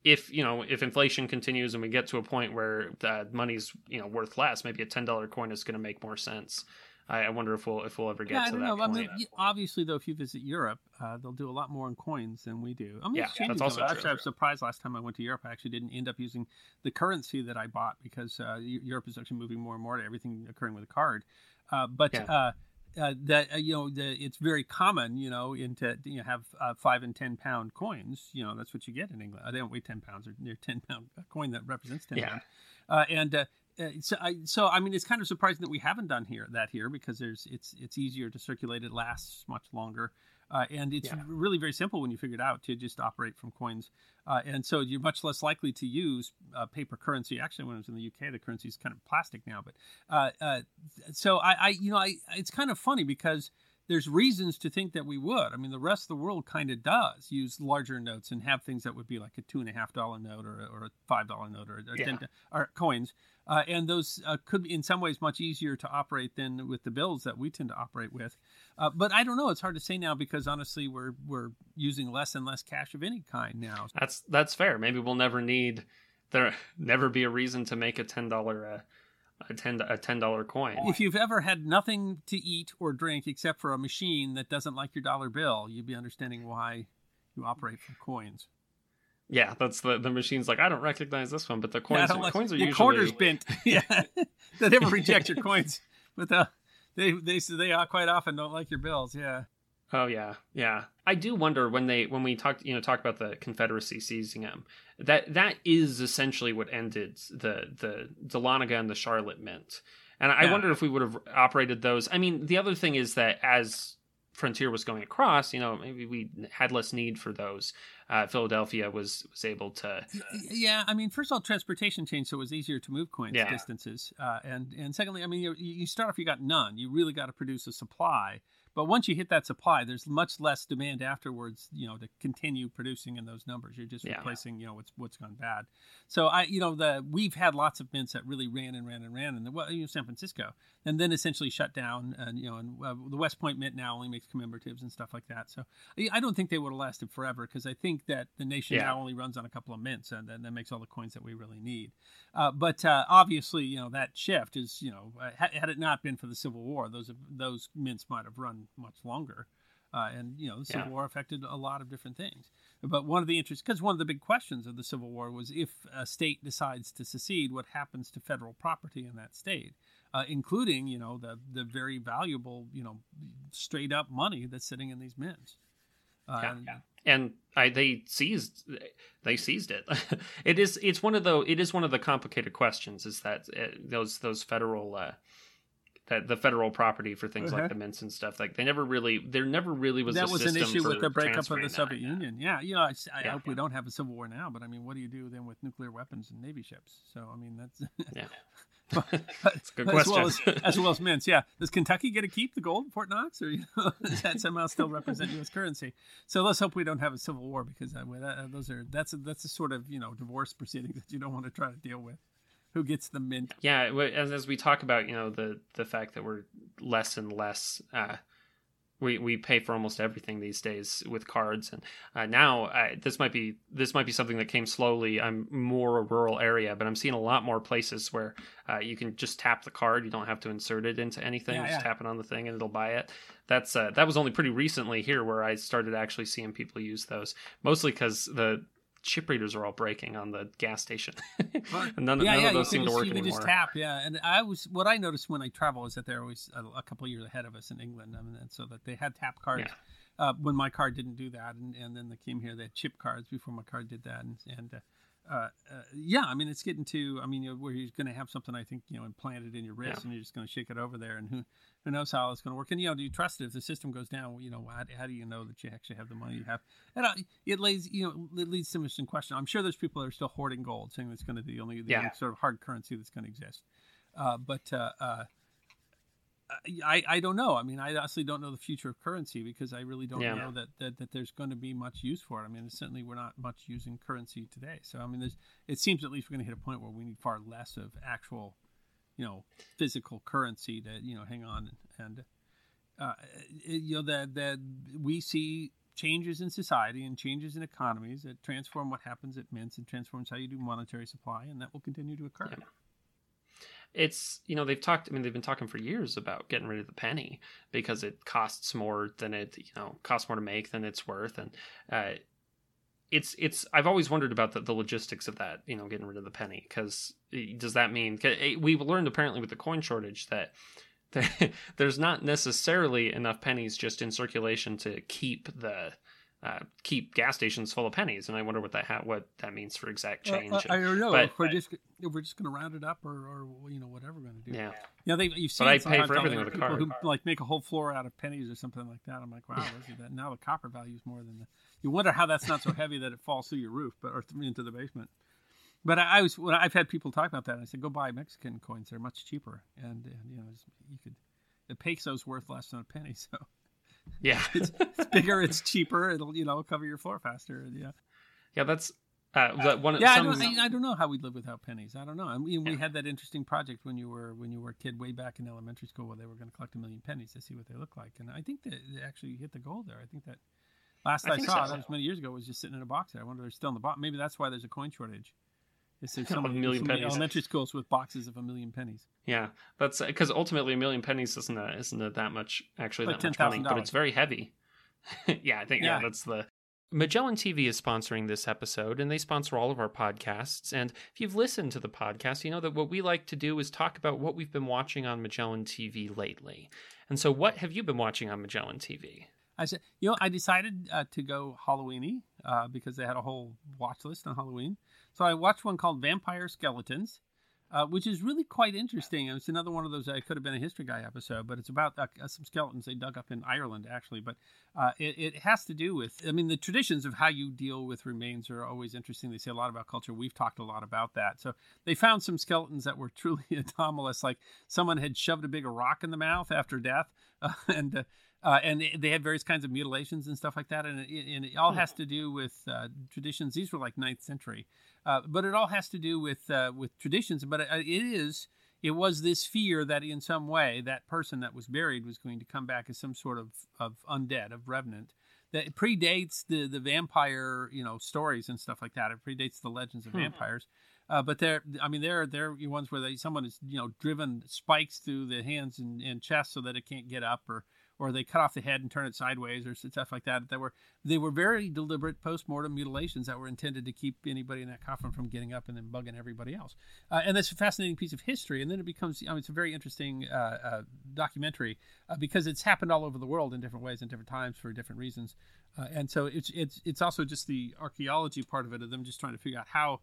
if you know if inflation continues and we get to a point where the money's you know worth less, maybe a ten dollar coin is going to make more sense. I, I, wonder if we'll if we'll ever get yeah, to that know. point. I mean, obviously, though, if you visit Europe, uh, they'll do a lot more in coins than we do. I mean, yeah, that's also true. Actually, I was surprised last time I went to Europe. I actually didn't end up using the currency that I bought because uh, Europe is actually moving more and more to everything occurring with a card. Uh, but yeah. Uh, uh, that uh, you know the, it's very common you know into you know, have uh, five and ten pound coins you know that's what you get in England. Uh, they don't weigh ten pounds or near ten pound coin that represents ten yeah. pounds. Uh, and uh, so I, so I mean it's kind of surprising that we haven't done here that here because there's it's it's easier to circulate it lasts much longer uh, and it's yeah. really very simple when you figure it out to just operate from coins. Uh, and so you're much less likely to use uh, paper currency. Actually, when I was in the UK, the currency is kind of plastic now. But uh, uh, so I, I, you know, I, it's kind of funny because there's reasons to think that we would. I mean, the rest of the world kind of does use larger notes and have things that would be like a two and a half dollar note or, or a five dollar note or, or, yeah. 10, or coins. Uh, and those uh, could be in some ways much easier to operate than with the bills that we tend to operate with. Uh, but I don't know; it's hard to say now because honestly, we're we're using less and less cash of any kind now. That's that's fair. Maybe we'll never need there never be a reason to make a ten dollar uh, a ten a ten dollar coin. If you've ever had nothing to eat or drink except for a machine that doesn't like your dollar bill, you'd be understanding why you operate from coins. Yeah, that's the the machine's like I don't recognize this one, but the coins Yeah, like- coins are your usually quarters bent. yeah, they never reject your coins, but uh, they they they quite often don't like your bills. Yeah. Oh yeah, yeah. I do wonder when they when we talked you know talk about the Confederacy seizing them that that is essentially what ended the the Dahlonega and the Charlotte Mint, and I Yeah. wonder if we would have operated those. I mean, the other thing is that as Frontier was going across, you know, maybe we had less need for those. Uh, Philadelphia was was able to Yeah, I mean, first of all, transportation changed, so it was easier to move coins Yeah. distances, uh, and and secondly, I mean, you, you start off, you got none. You really got to produce a supply, but once you hit that supply, there's much less demand afterwards. You know, to continue producing in those numbers, you're just Yeah. replacing, you know, what's what's gone bad. So I, you know, the we've had lots of mints that really ran and ran and ran, and the, well, you know, San Francisco, and then essentially shut down, and you know, and uh, the West Point Mint now only makes commemoratives and stuff like that. So I- I don't think they would have lasted forever because I think that the nation Yeah. now only runs on a couple of mints, and then that makes all the coins that we really need. Uh, but uh, obviously, you know that shift is, you know, uh, had, had it not been for the Civil War, those those mints might have run much longer. Uh, and you know, the Civil Yeah. War affected a lot of different things. But one of the interests, because one of the big questions of the Civil War was if a state decides to secede, what happens to federal property in that state, uh, including you know the the very valuable you know straight up money that's sitting in these mints. Uh, Yeah. and- and I, they seized they seized it. it is it's one of the it is one of the complicated questions is that uh, those those federal uh, that the federal property for things Uh-huh. like the mints and stuff like they never really there never really was that was an issue with the breakup of the that. Soviet Union. Yeah, you know, I, I Yeah. hope we don't have a civil war now, but I mean, what do you do then with nuclear weapons and navy ships? So I mean, that's Yeah. but, a good as well question. as, as well as mints. Yeah, does Kentucky get to keep the gold in Fort Knox, or you know, does that somehow still represent U.S. currency? So let's hope we don't have a civil war because that, way- that, those are that's a, that's a sort of you know divorce proceeding that you don't want to try to deal with. Who gets the mint? yeah as, as we talk about you know the the fact that we're less and less uh we, we pay for almost everything these days with cards. And uh, now uh, this might be this might be something that came slowly. I'm more a rural area but i'm seeing a lot more places where uh, you can just tap the card. You don't have to insert it into anything. Yeah, just yeah. tap it on the thing and it'll buy it. That's uh, that was only pretty recently here where i started actually seeing people use those mostly because the chip readers are all breaking on the gas station and none, yeah, none yeah, of those seem can to just, work you can anymore just tap, yeah. And I was what I noticed when I travel is that they're always a, a couple of years ahead of us in England, I mean, and so that they had tap cards. Yeah. Uh, when my card didn't do that, and, and then they came here, they had chip cards before my card did that, and, and uh, uh, uh, yeah, I mean, it's getting to, I mean, where you're going to have something, I think, you know, implanted in your wrist, Yeah. and you're just going to shake it over there, and who who knows how it's going to work? And you know, do you trust it if the system goes down? You know, how, how do you know that you actually have the money you have? And uh, it lays, you know, it leads to an interesting question. I'm sure there's people that are still hoarding gold, saying it's going to be the only, the Yeah. only sort of hard currency that's going to exist. Uh, but uh, uh, I, I don't know. I mean, I honestly don't know the future of currency because I really don't Yeah. know that, that, that there's going to be much use for it. I mean, certainly we're not much using currency today. So, I mean, there's, it seems at least we're going to hit a point where we need far less of actual, you know, physical currency to, you know, hang on and, uh, you know, that, that we see changes in society and changes in economies that transform what happens at mints and transforms how you do monetary supply, and that will continue to occur. Yeah. It's you know they've talked i mean they've been talking for years about getting rid of the penny because it costs more than it you know costs more to make than it's worth. And uh it's it's i've always wondered about the, the logistics of that you know getting rid of the penny. Because does that mean eh, we've learned apparently with the coin shortage that there- there's not necessarily enough pennies just in circulation to keep the uh, keep gas stations full of pennies, and I wonder what that ha- what that means for exact change. Uh, I, I don't know But- if we're just if we're just going to round it up or, or you know whatever we're going to do. yeah, Yeah, they you've seen I pay for everything with a card. who like make a whole floor out of pennies or something like that. I'm like, wow, that. Now the copper value is more than the. You wonder how that's not so heavy that it falls through your roof, but or into the basement. But I, I was when I've had people talk about that. And I said, go buy Mexican coins; they're much cheaper, and, and you know you could. The peso's worth less than a penny, so yeah. it's, it's bigger, it's cheaper. It'll you know cover your floor faster. Yeah. Yeah, that's uh, one. Yeah, some, I, don't, I, I don't know how we'd live without pennies. I don't know. I mean, we had that interesting project when you were when you were a kid way back in elementary school where they were going to collect a million pennies to see what they look like, and I think that they actually hit the goal there. I think that last I I, think saw, so. that was many years ago, was just sitting in a box there. I wonder if they're still in the box. Maybe that's why there's a coin shortage. Is there A some, million some pennies. elementary schools with boxes of a million pennies? Yeah, that's because ultimately a million pennies isn't a, isn't a that much actually Like that much money, but it's very heavy. yeah, I think yeah. Yeah. that's the Magellan TV is sponsoring this episode, and they sponsor all of our podcasts. And if you've listened to the podcast, you know that what we like to do is talk about what we've been watching on Magellan TV lately. And so, what have you been watching on Magellan TV? I said, you know, I decided uh, to go Halloweeny uh, because they had a whole watch list on Halloween. So I watched one called Vampire Skeletons, uh, which is really quite interesting. It's another one of those. I could have been a History Guy episode, but it's about uh, some skeletons they dug up in Ireland, actually. But uh, it, it has to do with, I mean, the traditions of how you deal with remains are always interesting. They say a lot about culture. We've talked a lot about that. So they found some skeletons that were truly anomalous, like someone had shoved a big rock in the mouth after death, uh, and. Uh, uh, and they- they had various kinds of mutilations and stuff like that, and it, and it all has to do with uh, traditions. These were like ninth century, uh, but it all has to do with uh, with traditions. But it, it is it was this fear that in some way that person that was buried was going to come back as some sort of of undead, of revenant. That predates the the vampire you know stories and stuff like that. It predates the legends of Hmm. vampires. Uh, but they're, I mean, they're they're ones where they someone is you know driven spikes through the hands and, and chest so that it can't get up, or or they cut off the head and turn it sideways, or stuff like that. That were they were very deliberate post-mortem mutilations that were intended to keep anybody in that coffin from getting up and then bugging everybody else. Uh, and that's a fascinating piece of history. And then it becomes, I mean, it's a very interesting uh, uh, documentary uh, because it's happened all over the world in different ways and different times for different reasons. Uh, and so it's it's it's also just the archaeology part of it of them just trying to figure out how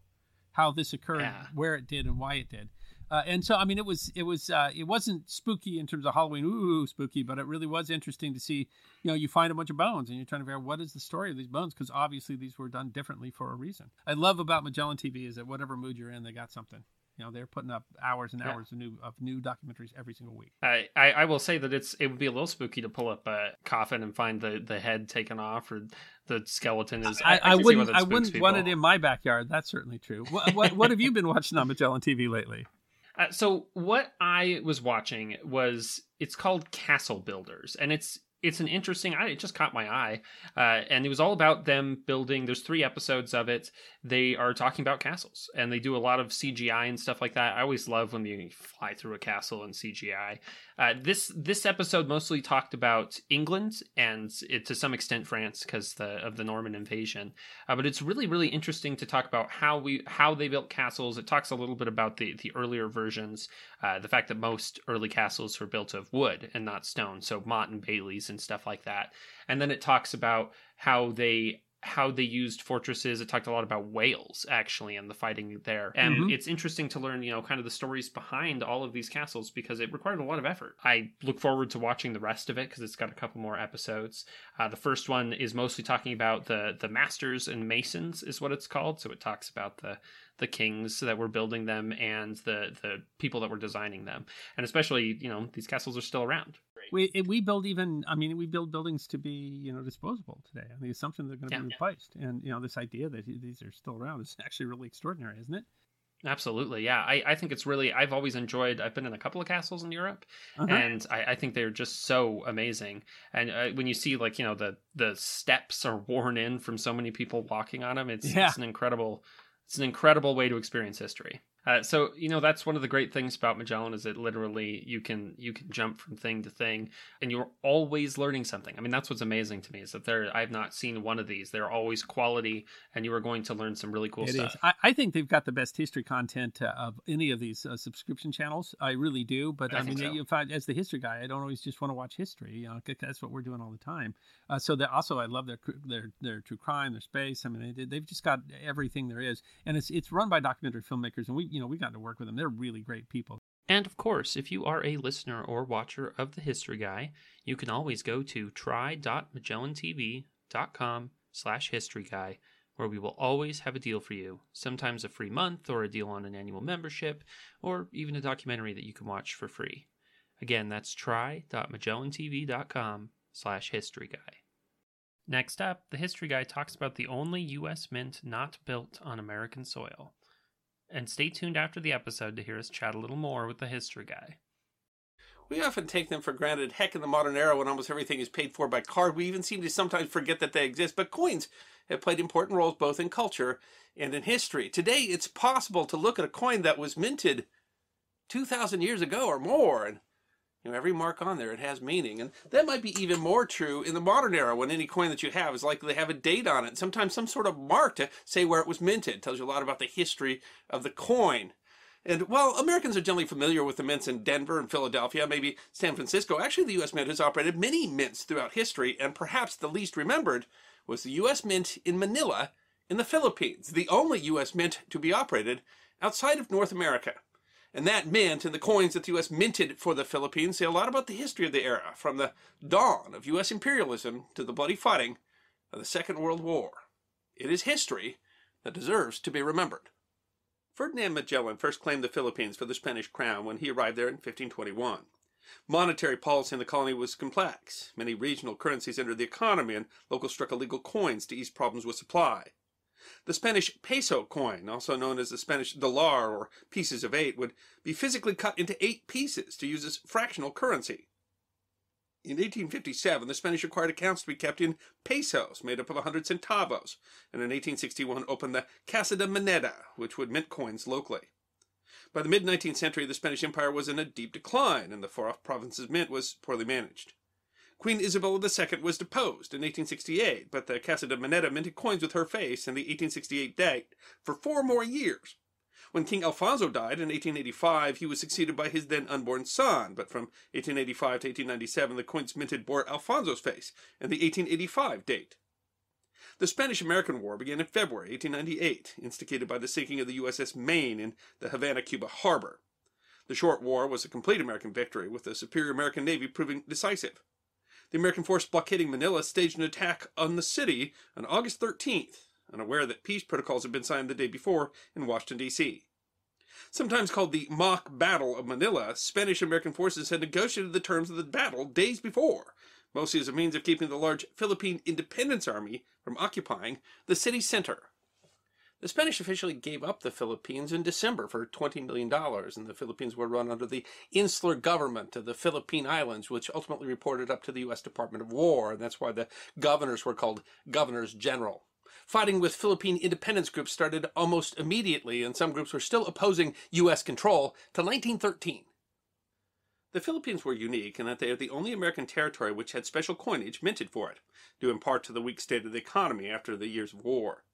how this occurred, Yeah. where it did, and why it did. Uh, and so, I mean, it was it was uh, it wasn't spooky in terms of Halloween, ooh, spooky, but it really was interesting to see. You know, you find a bunch of bones, and you're trying to figure out what is the story of these bones, because obviously these were done differently for a reason. I love about Magellan TV is that whatever mood you're in, they got something. You know, they're putting up hours and Yeah. hours of new of new documentaries every single week. I, I, I will say that it's it would be a little spooky to pull up a coffin and find the, the head taken off or the skeleton is. I, I, why wouldn't I wouldn't want it in my backyard. That's certainly true. What what, what have you been watching on Magellan TV lately? Uh, so what I was watching was it's called Castle Builders, and it's it's an interesting. It just caught my eye, uh, and it was all about them building. There's three episodes of it. They are talking about castles, and they do a lot of CGI and stuff like that. I always love when you fly through a castle in CGI. Uh, this this episode mostly talked about England and it, to some extent France because of the Norman invasion. Uh, but it's really really interesting to talk about how we how they built castles. It talks a little bit about the the earlier versions, uh, the fact that most early castles were built of wood and not stone, so Motte and Bailey's and stuff like that. And then it talks about how they how they used fortresses. It talked a lot about Wales actually and the fighting there. And Mhm. it's interesting to learn, you know, kind of the stories behind all of these castles because it required a lot of effort. I look forward to watching the rest of it because it's got a couple more episodes. Uh, the first one is mostly talking about the the masters and masons is what it's called. So it talks about the the kings that were building them and the the people that were designing them. And especially, you know, these castles are still around. We we build even. I mean, we build buildings to be you know disposable today on the assumption they're going to Yeah. be replaced. And you know, this idea that these are still around is actually really extraordinary, isn't it? Absolutely, yeah. I, I think it's really. I've always enjoyed. I've been in a couple of castles in Europe, Uh-huh. and I, I think they're just so amazing. And uh, when you see like you know the the steps are worn in from so many people walking on them, it's Yeah. it's an incredible. It's an incredible way to experience history. Uh, so you know that's one of the great things about Magellan is that literally you can you can jump from thing to thing, and you're always learning something. I mean that's what's amazing to me is that there I've not seen one of these. They're always quality, and you are going to learn some really cool It is. stuff. I, I think they've got the best history content uh, of any of these uh, subscription channels. I really do. But I I, mean, so. if I, as the history guy, I don't always just want to watch history. You know, that's what we're doing all the time. Uh, so that also, I love their their their true crime, their space. I mean, they, they've just got everything there is, and it's it's run by documentary filmmakers, and we you know we got to work with them. They're really great people. And of course, if you are a listener or watcher of The History Guy, you can always go to try.magellantv.com slash history guy, where we will always have a deal for you. Sometimes a free month, or a deal on an annual membership, or even a documentary that you can watch for free. Again, that's try.magellantv.com slash history guy. Next up, the History Guy talks about the only U.S. mint not built on American soil. And stay tuned after the episode to hear us chat a little more with the History Guy. We often take them for granted. Heck, in the modern era when almost everything is paid for by card, we even seem to sometimes forget that they exist. But coins have played important roles both in culture and in history. Today, it's possible to look at a coin that was minted 2,000 years ago or more, and you know, every mark on there, it has meaning. And that might be even more true in the modern era when any coin that you have is likely to have a date on it. Sometimes some sort of mark to say where it was minted. It tells you a lot about the history of the coin. And while Americans are generally familiar with the mints in Denver and Philadelphia, maybe San Francisco, actually the U.S. Mint has operated many mints throughout history, and perhaps the least remembered was the U.S. Mint in Manila in the Philippines, the only U.S. mint to be operated outside of North America. And that mint and the coins that the U.S. minted for the Philippines say a lot about the history of the era, from the dawn of U.S. imperialism to the bloody fighting of the Second World War. It is history that deserves to be remembered. Ferdinand Magellan first claimed the Philippines for the Spanish crown when he arrived there in 1521. Monetary policy in the colony was complex. Many regional currencies entered the economy, and locals struck illegal coins to ease problems with supply. The Spanish peso coin, also known as the Spanish dollar or pieces of eight, would be physically cut into eight pieces to use as fractional currency. In 1857, the Spanish required accounts to be kept in pesos, made up of 100 centavos, and in 1861 opened the Casa de Moneda, which would mint coins locally. By the mid 19th century, the Spanish Empire was in a deep decline, and the far off province's mint was poorly managed. Queen Isabella II was deposed in 1868, but the Casa de Moneda minted coins with her face in the 1868 date for four more years. When King Alfonso died in 1885, he was succeeded by his then unborn son, but from 1885 to 1897, the coins minted bore Alfonso's face in the 1885 date. The Spanish American War began in February 1898, instigated by the sinking of the USS Maine in the Havana, Cuba harbor. The short war was a complete American victory, with the superior American Navy proving decisive the American force blockading Manila staged an attack on the city on August 13th, unaware that peace protocols had been signed the day before in Washington, D.C. Sometimes called the mock battle of Manila, Spanish American forces had negotiated the terms of the battle days before, mostly as a means of keeping the large Philippine Independence Army from occupying the city center. The Spanish officially gave up the Philippines in December for $20 million, and the Philippines were run under the insular government of the Philippine Islands, which ultimately reported up to the U.S. Department of War, and that's why the governors were called governors general. Fighting with Philippine independence groups started almost immediately, and some groups were still opposing U.S. control till 1913. The Philippines were unique in that they are the only American territory which had special coinage minted for it, due in part to the weak state of the economy after the years of war.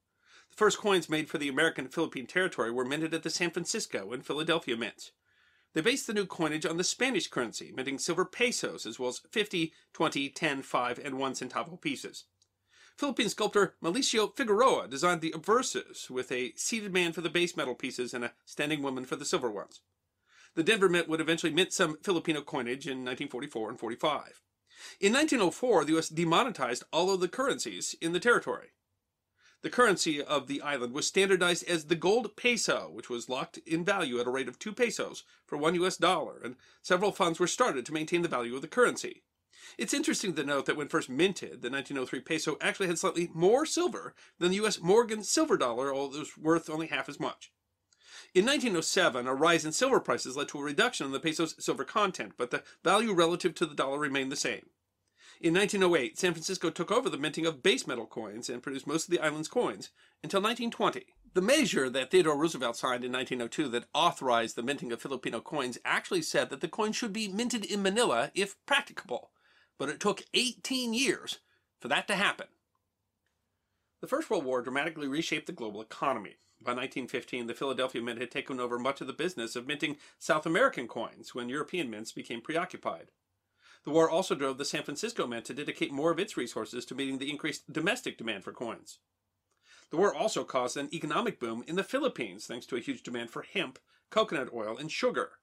The first coins made for the American Philippine territory were minted at the San Francisco and Philadelphia mints. They based the new coinage on the Spanish currency, minting silver pesos as well as 50, 20, 10, 5, and 1 centavo pieces. Philippine sculptor Melecio Figueroa designed the obverses with a seated man for the base metal pieces and a standing woman for the silver ones. The Denver Mint would eventually mint some Filipino coinage in 1944 and 45. In 1904, the U.S. demonetized all of the currencies in the territory. The currency of the island was standardized as the gold peso, which was locked in value at a rate of 2 pesos for 1 US dollar, and several funds were started to maintain the value of the currency. It's interesting to note that when first minted, the 1903 peso actually had slightly more silver than the US Morgan silver dollar, although it was worth only half as much. In 1907, a rise in silver prices led to a reduction in the peso's silver content, but the value relative to the dollar remained the same. In 1908, San Francisco took over the minting of base metal coins and produced most of the island's coins until 1920. The measure that Theodore Roosevelt signed in 1902 that authorized the minting of Filipino coins actually said that the coin should be minted in Manila if practicable, but it took 18 years for that to happen. The First World War dramatically reshaped the global economy. By 1915, the Philadelphia Mint had taken over much of the business of minting South American coins when European mints became preoccupied. The war also drove the San Francisco Mint to dedicate more of its resources to meeting the increased domestic demand for coins. The war also caused an economic boom in the Philippines thanks to a huge demand for hemp, coconut oil, and sugar.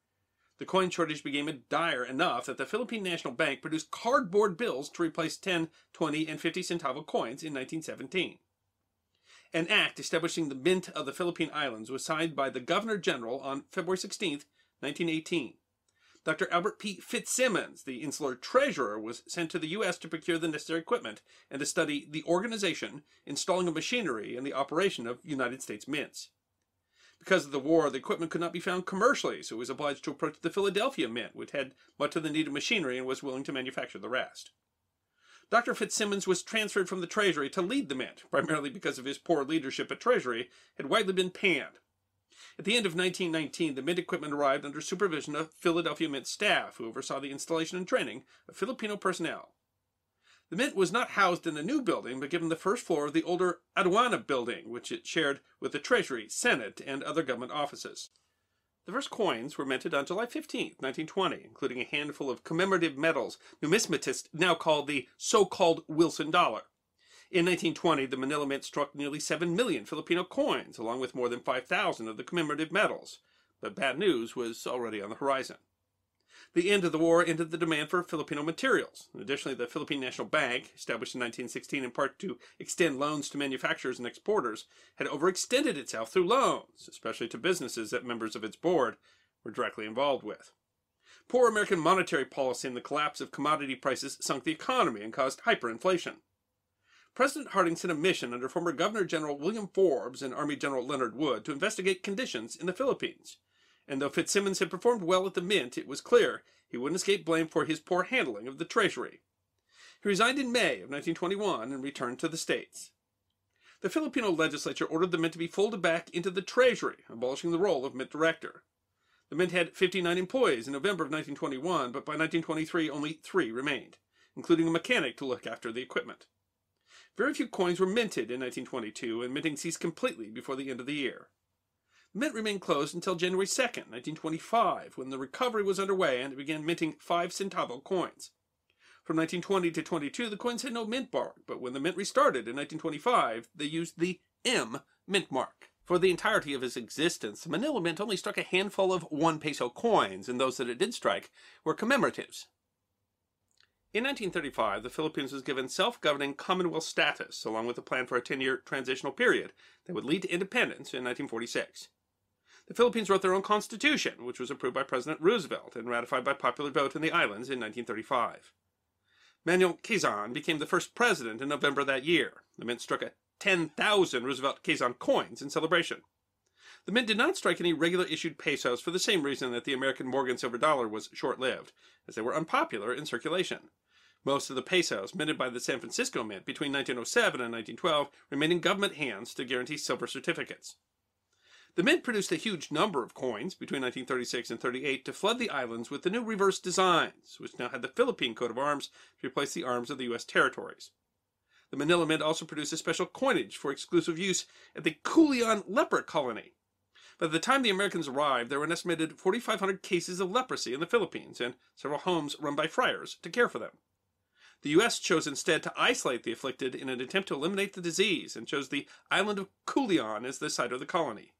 The coin shortage became dire enough that the Philippine National Bank produced cardboard bills to replace 10, 20, and 50 centavo coins in 1917. An act establishing the Mint of the Philippine Islands was signed by the Governor General on February 16, 1918. Dr. Albert P. Fitzsimmons, the insular treasurer, was sent to the U.S. to procure the necessary equipment and to study the organization, installing of machinery, and the operation of United States mints. Because of the war, the equipment could not be found commercially, so he was obliged to approach the Philadelphia Mint, which had much of the needed machinery and was willing to manufacture the rest. Dr. Fitzsimmons was transferred from the Treasury to lead the Mint, primarily because of his poor leadership at Treasury had widely been panned. At the end of 1919, the Mint equipment arrived under supervision of Philadelphia Mint staff, who oversaw the installation and training of Filipino personnel. The Mint was not housed in the new building, but given the first floor of the older Aduana building, which it shared with the Treasury, Senate, and other government offices. The first coins were minted on July 15, 1920, including a handful of commemorative medals numismatists now call the so-called Wilson dollar. In 1920, the Manila Mint struck nearly 7 million Filipino coins, along with more than 5,000 of the commemorative medals. But bad news was already on the horizon. The end of the war ended the demand for Filipino materials. Additionally, the Philippine National Bank, established in 1916 in part to extend loans to manufacturers and exporters, had overextended itself through loans, especially to businesses that members of its board were directly involved with. Poor American monetary policy and the collapse of commodity prices sunk the economy and caused hyperinflation. President Harding sent a mission under former Governor General William Forbes and Army General Leonard Wood to investigate conditions in the Philippines and though Fitzsimmons had performed well at the Mint, it was clear he wouldn't escape blame for his poor handling of the Treasury. He resigned in May of 1921 and returned to the States. The Filipino legislature ordered the Mint to be folded back into the Treasury, abolishing the role of Mint Director. The Mint had 59 employees in November of 1921, but by 1923 only three remained, including a mechanic to look after the equipment. Very few coins were minted in 1922, and minting ceased completely before the end of the year. The mint remained closed until January 2, 1925, when the recovery was underway and it began minting 5 centavo coins. From 1920 to 22, the coins had no mint mark, but when the mint restarted in 1925, they used the M mint mark. For the entirety of its existence, the Manila Mint only struck a handful of one peso coins, and those that it did strike were commemoratives. In 1935, the Philippines was given self-governing Commonwealth status, along with a plan for a 10-year transitional period that would lead to independence in 1946. The Philippines wrote their own constitution, which was approved by President Roosevelt and ratified by popular vote in the islands in 1935. Manuel Quezon became the first president in November that year. The mint struck a 10,000 Roosevelt Quezon coins in celebration. The mint did not strike any regular issued pesos for the same reason that the American Morgan silver dollar was short-lived, as they were unpopular in circulation. Most of the pesos minted by the San Francisco Mint between 1907 and 1912 remained in government hands to guarantee silver certificates. The Mint produced a huge number of coins between 1936 and 38 to flood the islands with the new reverse designs, which now had the Philippine coat of arms to replace the arms of the U.S. territories. The Manila Mint also produced a special coinage for exclusive use at the Culion leper colony. By the time the Americans arrived, there were an estimated 4,500 cases of leprosy in the Philippines and several homes run by friars to care for them. The U.S. chose instead to isolate the afflicted in an attempt to eliminate the disease and chose the island of Culion as the site of the colony.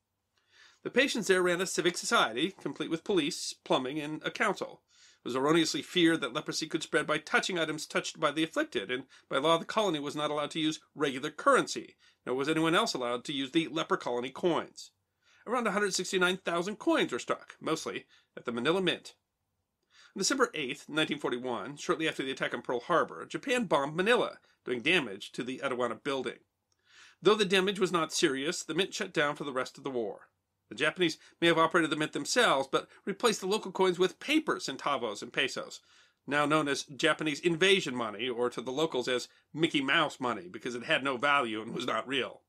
The patients there ran a civic society, complete with police, plumbing, and a council. It was erroneously feared that leprosy could spread by touching items touched by the afflicted, and by law the colony was not allowed to use regular currency, nor was anyone else allowed to use the leper colony coins. Around 169,000 coins were struck, mostly at the Manila Mint. On December 8, 1941, shortly after the attack on Pearl Harbor, Japan bombed Manila, doing damage to the Aduana building. Though the damage was not serious, the mint shut down for the rest of the war. The Japanese may have operated the mint themselves, but replaced the local coins with paper centavos and pesos, now known as Japanese invasion money, or to the locals as Mickey Mouse money, because it had no value and was not real.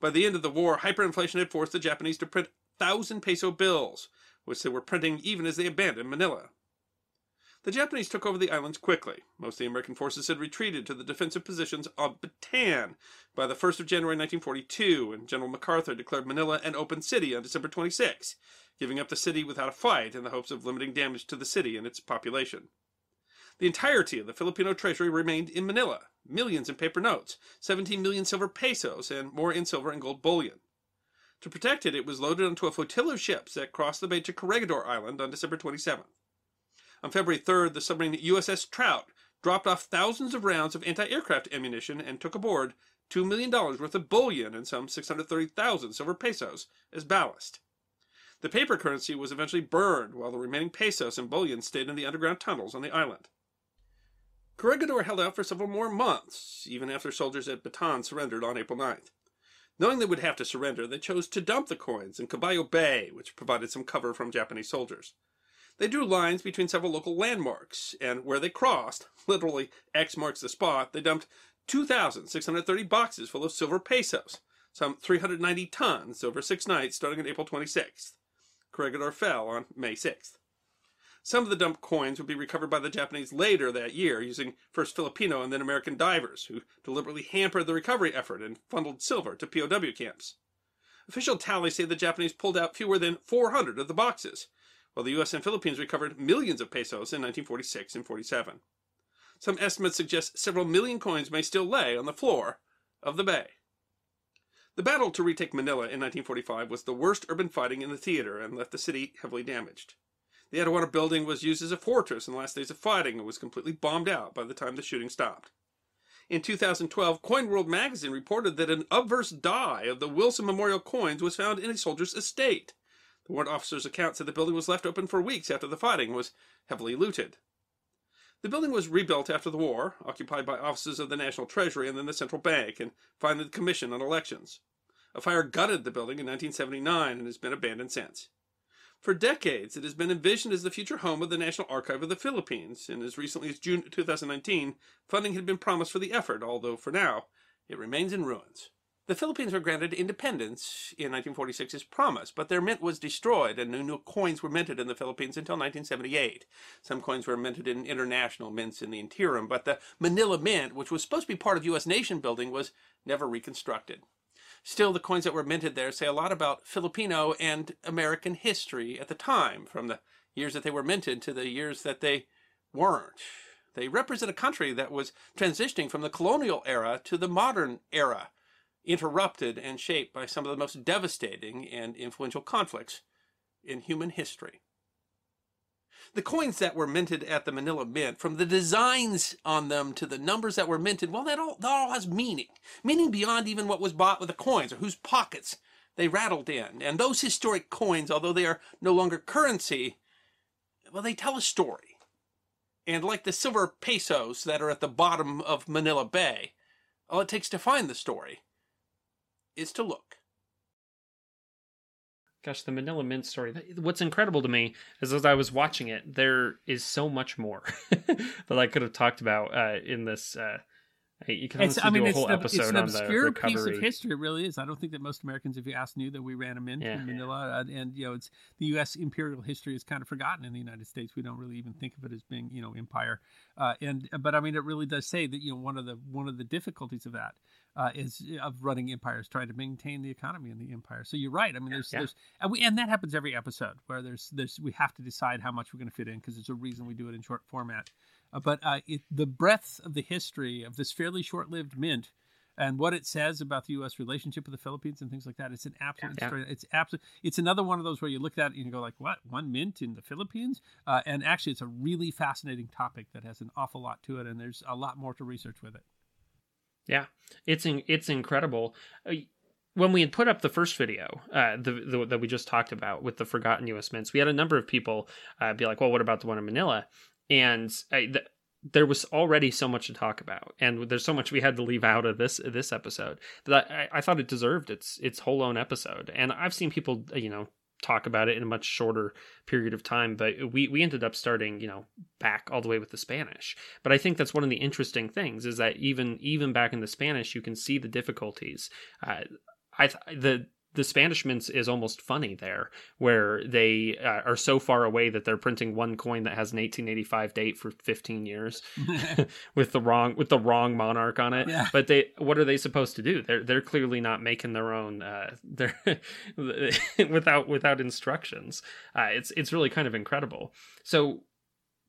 By the end of the war, hyperinflation had forced the Japanese to print thousand peso bills, which they were printing even as they abandoned Manila. The Japanese took over the islands quickly. Most of the American forces had retreated to the defensive positions of Bataan by the 1st of January 1942, and General MacArthur declared Manila an open city on December 26, giving up the city without a fight in the hopes of limiting damage to the city and its population. The entirety of the Filipino treasury remained in Manila, millions in paper notes, 17 million silver pesos, and more in silver and gold bullion. To protect it, it was loaded onto a flotilla of ships that crossed the bay to Corregidor Island on December 27th. On February 3rd, the submarine USS Trout dropped off thousands of rounds of anti-aircraft ammunition and took aboard $2 million worth of bullion and some 630,000 silver pesos as ballast. The paper currency was eventually burned, while the remaining pesos and bullion stayed in the underground tunnels on the island. Corregidor held out for several more months, even after soldiers at Bataan surrendered on April 9th. Knowing they would have to surrender, they chose to dump the coins in Caballo Bay, which provided some cover from Japanese soldiers. They drew lines between several local landmarks, and where they crossed, literally X marks the spot, they dumped 2,630 boxes full of silver pesos, some 390 tons over six nights starting on April 26th. Corregidor fell on May 6th. Some of the dumped coins would be recovered by the Japanese later that year using first Filipino and then American divers, who deliberately hampered the recovery effort and funneled silver to POW camps. Official tallies say the Japanese pulled out fewer than 400 of the boxes, while the US and Philippines recovered millions of pesos in 1946 and 47. Some estimates suggest several million coins may still lay on the floor of the bay. The battle to retake Manila in 1945 was the worst urban fighting in the theater and left the city heavily damaged. The Aduana building was used as a fortress in the last days of fighting and was completely bombed out by the time the shooting stopped. In 2012, Coin World magazine reported that an obverse die of the Wilson Memorial coins was found in a soldier's estate. The warrant officer's account said the building was left open for weeks after the fighting was heavily looted. The building was rebuilt after the war, occupied by offices of the National Treasury and then the Central Bank, and finally the Commission on Elections. A fire gutted the building in 1979 and has been abandoned since. For decades, it has been envisioned as the future home of the National Archive of the Philippines, and as recently as June 2019, funding had been promised for the effort, although for now, it remains in ruins. The Philippines were granted independence in 1946 as promised, but their mint was destroyed and no new coins were minted in the Philippines until 1978. Some coins were minted in international mints in the interim, but the Manila Mint, which was supposed to be part of U.S. nation building, was never reconstructed. Still, the coins that were minted there say a lot about Filipino and American history at the time, from the years that they were minted to the years that they weren't. They represent a country that was transitioning from the colonial era to the modern era, interrupted and shaped by some of the most devastating and influential conflicts in human history. The coins that were minted at the Manila Mint, from the designs on them to the numbers that were minted, well, that all, that all has meaning. Meaning beyond even what was bought with the coins or whose pockets they rattled in. And those historic coins, although they are no longer currency, well, they tell a story. And like the silver pesos that are at the bottom of Manila Bay, all it takes to find the story is to look gosh, the Manila Mint story. What's incredible to me is as I was watching it, there is so much more that I could have talked about uh, in this. Uh, you can honestly I mean, do a whole the, episode it's an obscure on the recovery. piece of history. It really is. I don't think that most Americans, if you ask, knew that we ran a mint yeah. in Manila. And, and, you know, it's the U.S. imperial history is kind of forgotten in the United States. We don't really even think of it as being, you know, empire. Uh, and but I mean, it really does say that you know one of the one of the difficulties of that uh, is of running empires, trying to maintain the economy in the empire. So you're right. I mean, there's, yeah. there's, and, we, and that happens every episode where there's, there's, we have to decide how much we're going to fit in because there's a reason we do it in short format. Uh, but uh, it, the breadth of the history of this fairly short-lived mint and what it says about the U.S. relationship with the Philippines and things like that. It's an absolute. Yeah. It's absolute. It's another one of those where you look at it and you go like, "What? One mint in the Philippines?" Uh, and actually, it's a really fascinating topic that has an awful lot to it, and there's a lot more to research with it. Yeah, it's in, it's incredible. Uh, when we had put up the first video uh, the, the, that we just talked about with the forgotten U.S. mints, we had a number of people uh, be like, "Well, what about the one in Manila?" And I, the, there was already so much to talk about, and there's so much we had to leave out of this this episode that I, I thought it deserved its its whole own episode. And I've seen people, you know, talk about it in a much shorter period of time but we we ended up starting you know back all the way with the spanish. But i think that's one of the interesting things is that even even back in the spanish you can see the difficulties. Uh, i the the Spanish mints is almost funny there, where they uh, are so far away that they're printing one coin that has an 1885 date for 15 years with the wrong with the wrong monarch on it. Yeah. But they, what are they supposed to do? They're they're clearly not making their own. Uh, they're without without instructions. Uh, it's it's really kind of incredible. So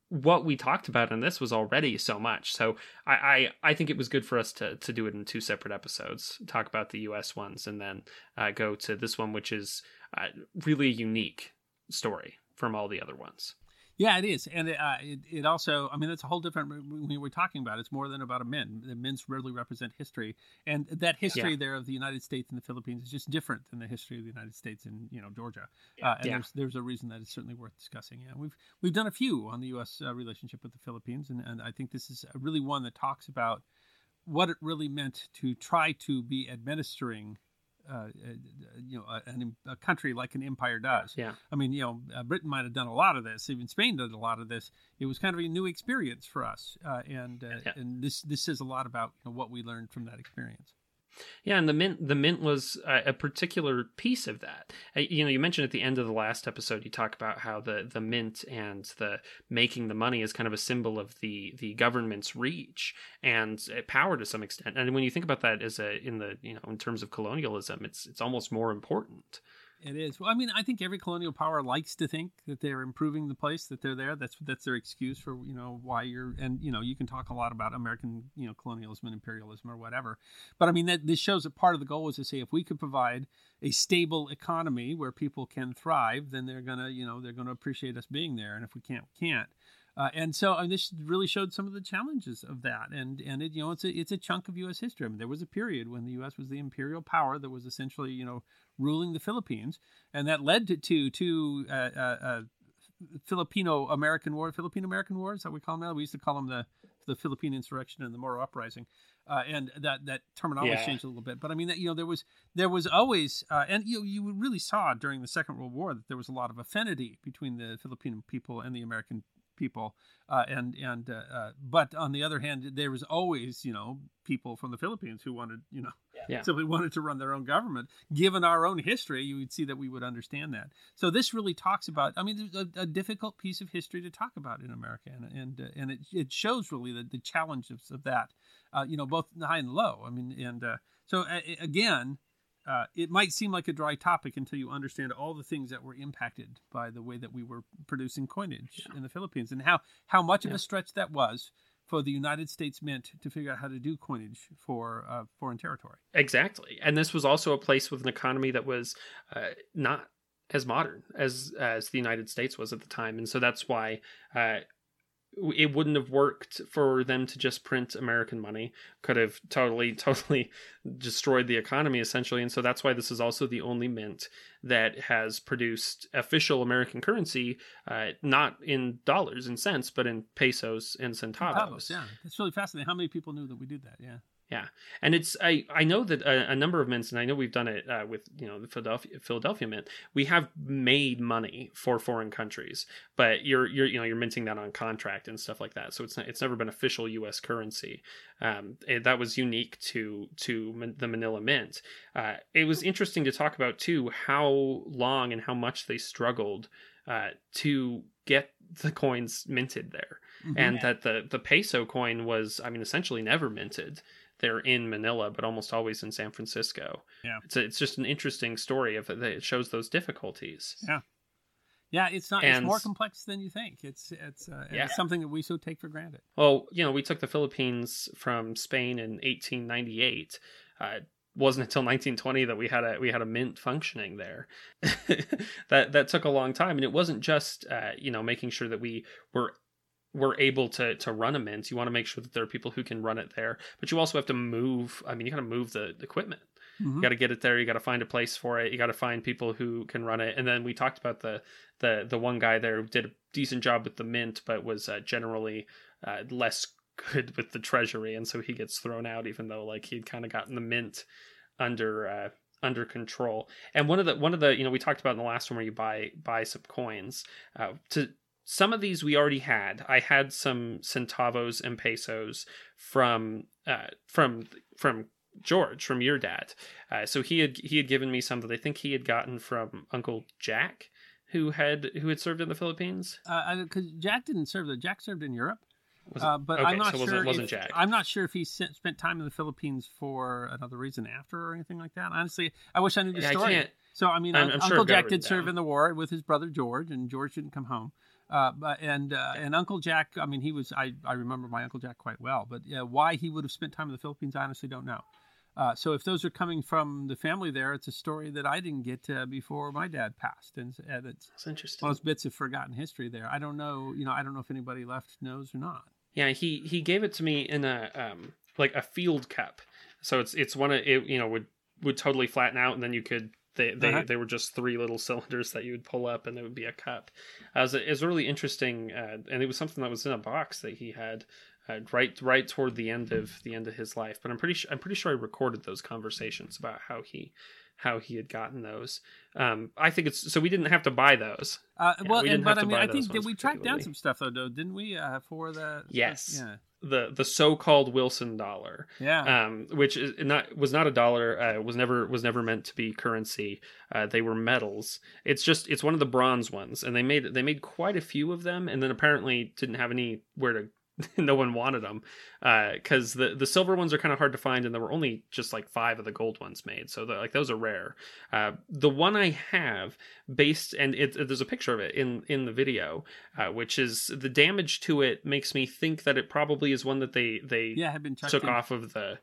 what we talked about in this was already so much. So I, I, I, think it was good for us to, to do it in two separate episodes, talk about the US ones, and then uh, go to this one, which is uh, really unique story from all the other ones. Yeah, it is, and it, uh, it, it also. I mean, it's a whole different. When we're talking about, it's more than about a mint. The mints rarely represent history, and that history yeah. there of the United States and the Philippines is just different than the history of the United States and you know Georgia. Uh, and yeah. there's there's a reason that it's certainly worth discussing. Yeah, we've we've done a few on the U.S. Uh, relationship with the Philippines, and, and I think this is really one that talks about what it really meant to try to be administering uh, you know a, a, country like an empire does. Yeah. I mean, you know, uh, Britain might have done a lot of this. Even Spain did a lot of this. It was kind of a new experience for us, uh, and uh, yeah. and this this says a lot about you know, what we learned from that experience. Yeah, and the mint the mint was a, a, particular piece of that. Uh, you know, you mentioned at the end of the last episode, you talk about how the the mint and the making the money is kind of a symbol of the the government's reach and power to some extent. And when you think about that as a in the you know in terms of colonialism, it's it's almost more important. It is. Well, I mean, I think every colonial power likes to think that they're improving the place, that they're there. That's that's their excuse for you know why you're and you know you can talk a lot about American you know colonialism and imperialism or whatever, but I mean that this shows that part of the goal is to say if we could provide a stable economy where people can thrive, then they're gonna you know they're gonna appreciate us being there, and if we can't, can't. Uh, and so and this really showed some of the challenges of that. And and it you know it's a it's a chunk of U.S. history. I mean, there was a period when the U.S. was the imperial power that was essentially you know ruling the Philippines, and that led to to, to uh, uh, uh Filipino American War, Filipino American Wars that we call them now. We used to call them the the Philippine Insurrection and the Moro Uprising, uh, and that that terminology yeah. changed a little bit. But I mean, that, you know, there was there was always, uh, and you you really saw during the Second World War that there was a lot of affinity between the Filipino people and the American people uh, and and uh, uh, but on the other hand there was always you know people from the philippines who wanted you know yeah. simply wanted to run their own government. Given our own history you would see that we would understand that. So this really talks about i mean there's a, a difficult piece of history to talk about in america and and, uh, and it, it shows really the, the challenges of that uh, you know both high and low. I mean and uh, so again uh, it might seem like a dry topic until you understand all the things that were impacted by the way that we were producing coinage yeah. in the Philippines and how, how much yeah. of a stretch that was for the United States Mint to figure out how to do coinage for uh, foreign territory. Exactly. And this was also a place with an economy that was uh, not as modern as as the United States was at the time. And so that's why uh, it wouldn't have worked for them to just print American money. Could have totally, totally destroyed the economy essentially. And so that's why this is also the only mint that has produced official American currency, uh, not in dollars and cents, but in pesos and centavos. centavos. Yeah, it's really fascinating. How many people knew that we did that? Yeah. Yeah, and it's I I know that a, a, number of mints, and I know we've done it uh, with you know the Philadelphia Philadelphia mint. We have made money for foreign countries, but you're you're you know you're minting that on contract and stuff like that. So it's not, it's never been official U.S. currency. Um, it, that was unique to to the Manila Mint. Uh, it was interesting to talk about too how long and how much they struggled uh, to get the coins minted there, mm-hmm. and that the the peso coin was I mean essentially never minted there in Manila, but almost always in San Francisco. Yeah, it's a, it's just an interesting story of it. It shows those difficulties. Yeah, yeah, it's not. And, it's more complex than you think. It's it's, uh, yeah. it's something that we so take for granted. Well, you know, we took the Philippines from Spain in 1898. Uh, wasn't until 1920 that we had a we had a mint functioning there. that that took a long time, and it wasn't just uh, you know making sure that we were we're able to to run a mint, you want to make sure that there are people who can run it there. But you also have to move. I mean, you got to move the, equipment. Mm-hmm. You got to get it there. You got to find a place for it. You got to find people who can run it. And then we talked about the the the one guy there who did a decent job with the mint, but was uh, generally uh, less good with the treasury, and so he gets thrown out, even though like he'd kind of gotten the mint under uh, under control. And one of the one of the you know we talked about in the last one where you buy buy some coins uh, to some of these we already had. I had some centavos and pesos from uh, from from George from your dad. Uh, so he had he had given me some that I think he had gotten from Uncle Jack, who had who had served in the Philippines. Because uh, Jack didn't serve there. Jack served in Europe. Uh, but okay, I'm not so sure. It wasn't if, Jack. I'm not sure if he spent time in the Philippines for another reason after or anything like that. Honestly, I wish I knew the yeah, story. I so I mean, I'm, I'm Uncle sure Jack did serve in the war with his brother George, and George didn't come home. Uh, and uh, and Uncle Jack, I mean, he was I, I remember my Uncle Jack quite well, but uh, why he would have spent time in the Philippines, I honestly don't know. Uh, so if those are coming from the family there, it's a story that I didn't get uh, before my dad passed, and, and it's That's interesting. Those bits of forgotten history there. I don't know, you know, I don't know if anybody left knows or not. Yeah, he he gave it to me in a um like a field cup, so it's it's one of it you know would would totally flatten out, and then you could they they, uh-huh. they were just three little cylinders that you would pull up, and it would be a cup. Uh, it, was, it was really interesting, uh, and it was something that was in a box that he had uh, right right toward the end of the end of his life. But I'm pretty sure I'm pretty sure I recorded those conversations about how he how he had gotten those. Um, I think it's so we didn't have to buy those. Uh, well, we and, but I mean, I think did we track down some stuff though, though didn't we? Uh, for the yes, yeah. The the so-called Wilson dollar, yeah, um, which is not was not a dollar, uh, was never was never meant to be currency. Uh, they were metals. It's just it's one of the bronze ones, and they made they made quite a few of them, and then apparently didn't have anywhere to no one wanted them because uh, the the silver ones are kind of hard to find, and there were only just like five of the gold ones made, so like those are rare. Uh, the one I have, based and it, there's a picture of it in in the video, uh, which is the damage to it makes me think that it probably is one that they they yeah had been took in. off of the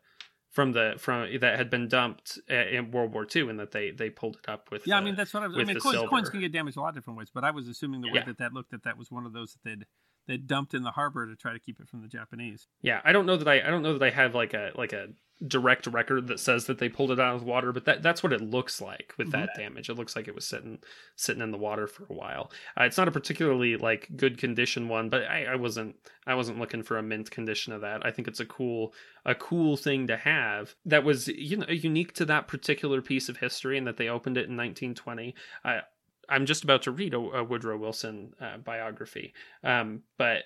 from the from that had been dumped uh, in World War II, and that they they pulled it up with. Yeah, the, I mean that's what I was. I mean, coins, coins, can get damaged a lot of different ways, but I was assuming the way yeah. that that looked that that was one of those that they'd they dumped in the harbor to try to keep it from the Japanese. Yeah, I don't know that I I don't know that I have like a like a direct record that says that they pulled it out of the water, but that that's what it looks like with that mm-hmm. damage. It looks like it was sitting sitting in the water for a while. Uh, it's not a particularly like good condition one, but I, I wasn't I wasn't looking for a mint condition of that. I think it's a cool a cool thing to have that was you know unique to that particular piece of history and that they opened it in 1920. I I'm just about to read a, a Woodrow Wilson uh, biography, um, but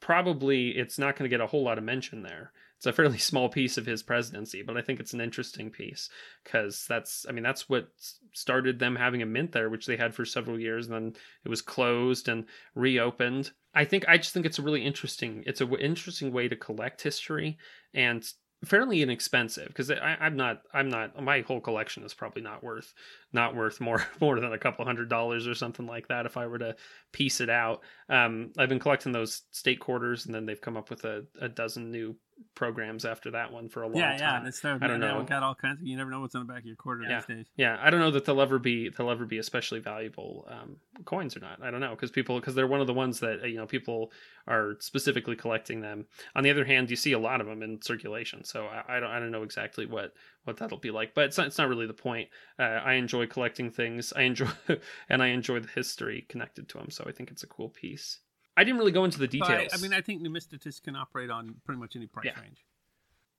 probably it's not going to get a whole lot of mention there. It's a fairly small piece of his presidency, but I think it's an interesting piece because that's, I mean, that's what started them having a mint there, which they had for several years. And then it was closed and reopened. I think I just think it's a really interesting. It's an interesting way to collect history and fairly inexpensive because I'm not I'm not my whole collection is probably not worth not worth more more than a couple hundred dollars or something like that if I were to piece it out. Um, I've been collecting those state quarters and then they've come up with a, a dozen new programs after that one for a long yeah, time. Yeah, it's I don't know. Got all kinds. Of, you never know what's on the back of your quarter yeah. these days. Yeah, I don't know that they'll ever be they'll ever be especially valuable um, coins or not. I don't know because people because they're one of the ones that you know people are specifically collecting them. On the other hand, you see a lot of them in circulation, so I, I don't I don't know exactly what what that'll be like. But it's not it's not really the point. Uh, I enjoy collecting things. I enjoy and I enjoy the history connected to them. So I think it's a cool piece. I didn't really go into the details. I, I, mean, I think numismatists can operate on pretty much any price yeah. range.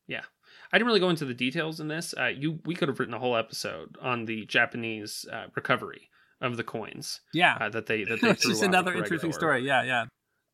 Yeah, I didn't really go into the details in this. Uh, you we could have written a whole episode on the Japanese uh, recovery of the coins. Yeah, uh, that they that they threw just another interesting story. Yeah, yeah.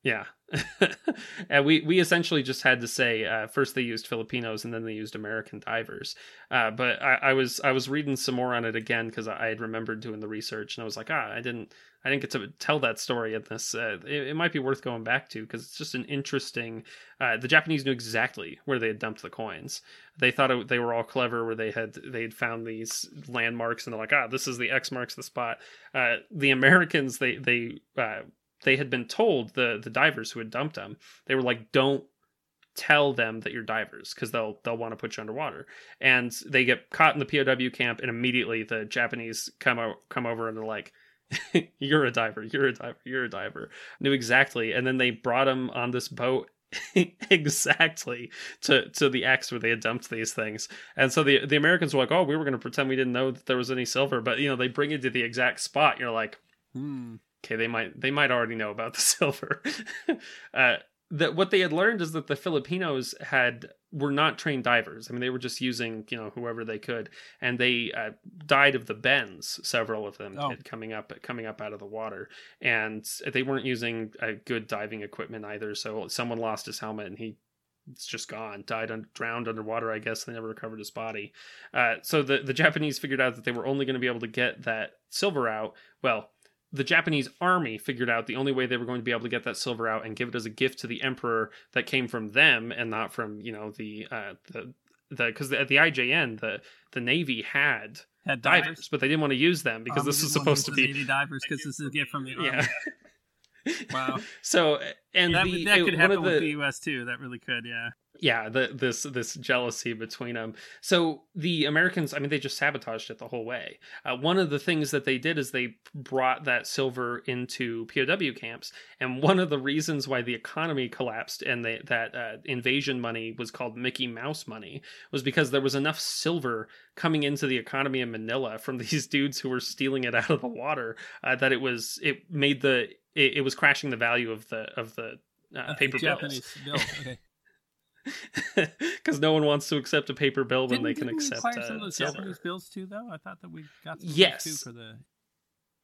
Yeah, and we we essentially just had to say uh, first they used Filipinos and then they used American divers. Uh, but I, I, was I was reading some more on it again because I, had remembered doing the research and I was like, ah, I didn't I didn't get to tell that story in this. Uh, it, it, might be worth going back to because it's just an interesting. Uh, the Japanese knew exactly where they had dumped the coins. They thought it, they were all clever, where they had they had found these landmarks and they're like, ah, this is the X marks the spot. Uh, the Americans they they uh, they had been told the the divers who had dumped them they were like don't tell them that you're divers because they'll they'll want to put you underwater and they get caught in the POW camp and immediately the Japanese come o- come over and they're like you're a diver you're a diver you're a diver knew exactly and then they brought him on this boat exactly to to the X where they had dumped these things. And so the the Americans were like, "Oh, we were going to pretend we didn't know that there was any silver," but you know, they bring it to the exact spot. You're like, hmm okay, they might they might already know about the silver. uh, that what they had learned is that the Filipinos had were not trained divers. I mean, they were just using you know whoever they could, and they uh, died of the bends. Several of them oh. coming up coming up out of the water, and they weren't using a good diving equipment either. So someone lost his helmet, and he it's just gone. Died, un- drowned underwater. I guess they never recovered his body. Uh, so the the Japanese figured out that they were only going to be able to get that silver out. Well, the Japanese army figured out the only way they were going to be able to get that silver out and give it as a gift to the emperor that came from them and not from you know the uh, the the because at the IJN the the navy had had divers, divers but they didn't want to use them because um, this was supposed to be navy divers because this is a gift from the army. yeah. wow. So and that, the, that could happen the, with the U.S. too. That really could. Yeah yeah the, this this jealousy between them so the americans i mean they just sabotaged it the whole way uh, one of the things that they did is they brought that silver into pow camps and one of the reasons why the economy collapsed and they, that uh, invasion money was called mickey mouse money was because there was enough silver coming into the economy in manila from these dudes who were stealing it out of the water uh, that it was it made the it, it, was crashing the value of the of the uh, paper Japanese bills. bill. Okay. because no one wants to accept a paper bill when Didn't, they can didn't we accept acquire some uh, of those silver. Bills too, though. I thought that we got some Yes. too for the.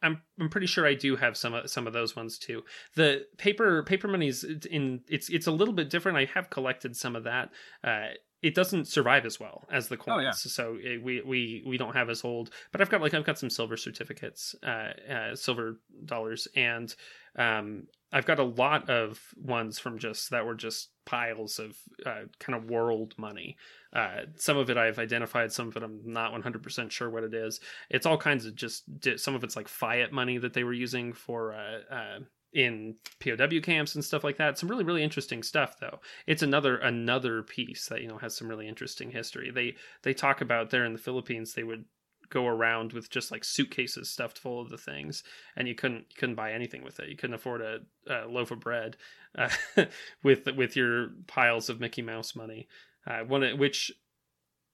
I'm I'm pretty sure I do have some of some of those ones too. The paper paper money's in it's it's a little bit different. I have collected some of that. Uh, it doesn't survive as well as the coins, Oh, yeah. so it, we we we don't have as old. But I've got like I've got some silver certificates, uh, uh, silver dollars, and um, I've got a lot of ones from just that were just piles of uh, kind of world money. Uh, some of it I've identified, some of it I'm not 100% sure what it is. It's all kinds of just some of it's like fiat money that they were using for uh, uh, in POW camps and stuff like that. Some really really interesting stuff though. It's another another piece that you know has some really interesting history. They they talk about there in the Philippines they would go around with just like suitcases stuffed full of the things and you couldn't you couldn't buy anything with it. You couldn't afford a, a loaf of bread uh, with with your piles of mickey mouse money. Uh, one which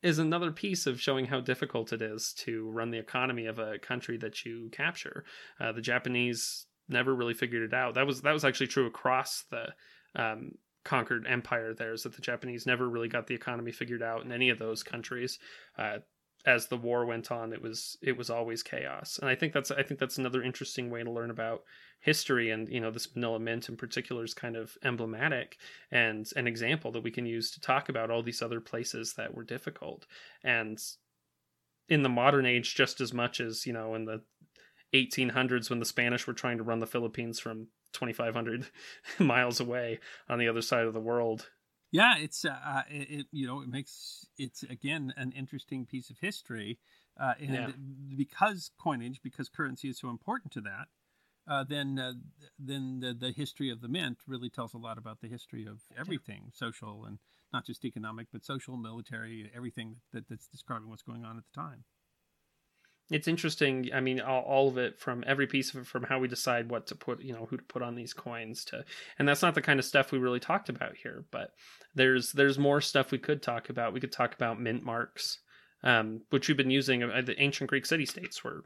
is another piece of showing how difficult it is to run the economy of a country that you capture. Uh, the japanese never really figured it out. That was that was actually true across the um, conquered empire there is that the japanese never really got the economy figured out in any of those countries. Uh, as the war went on it was it was always chaos. And i think that's i think that's another interesting way to learn about history and you know this manila mint in particular is kind of emblematic and an example that we can use to talk about all these other places that were difficult. And in the modern age just as much as you know in the 1800s when the spanish were trying to run the philippines from 2500 miles away on the other side of the world Yeah, it's uh, it, you know it makes it's again an interesting piece of history, uh, and Yeah. because coinage, because currency is so important to that, uh, then uh, then the the history of the mint really tells a lot about the history of everything, social and not just economic, but social, military, everything that, that's describing what's going on at the time. It's interesting i mean all, all of it from every piece of it from how we decide what to put you know who to put on these coins to and that's not the kind of stuff we really talked about here but there's there's more stuff we could talk about. We could talk about mint marks um, which we've been using uh, the ancient greek city states were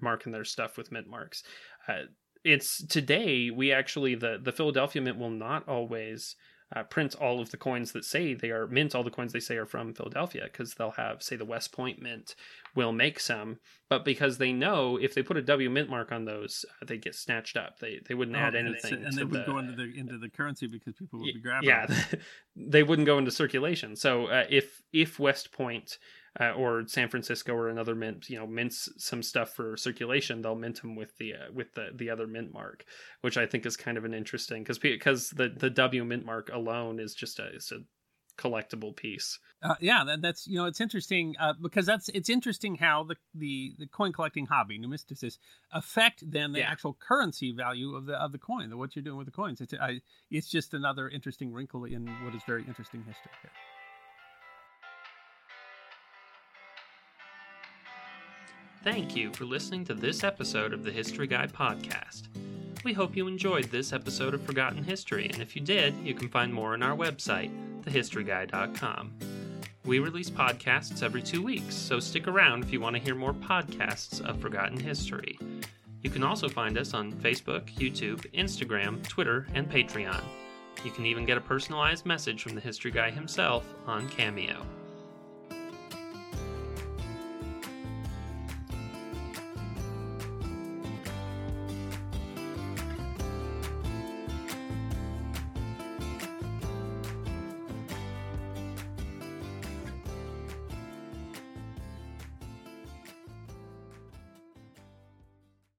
marking their stuff with mint marks. Uh, it's today we actually the the philadelphia mint will not always uh, print all of the coins that say they are mint all the coins they say are from philadelphia because they'll have say the west point mint will make some. But because they know if they put a w mint mark on those uh, they get snatched up. They they wouldn't add Oh, and anything and they would the- go into the into the currency because people would be grabbing. yeah they wouldn't go into circulation. So uh, if if west point uh, or san francisco or another mint you know mints some stuff for circulation they'll mint them with the uh, with the the other mint mark which i think is kind of an interesting because because the the w mint mark alone is just a it's a collectible piece Uh, yeah, that, that's you know it's interesting uh, because that's it's interesting how the, the the coin collecting hobby, numismatists, affect then the Yeah. actual currency value of the of the coin, the what you're doing with the coins. It's I, it's just another interesting wrinkle in what is very interesting history here. Thank you for listening to this episode of the History Guy podcast. We hope you enjoyed this episode of Forgotten History, and if you did, you can find more on our website, thehistoryguy.com. We release podcasts every two weeks, so stick around if you want to hear more podcasts of Forgotten History. You can also find us on Facebook, YouTube, Instagram, Twitter, and Patreon. You can even get a personalized message from the History Guy himself on Cameo.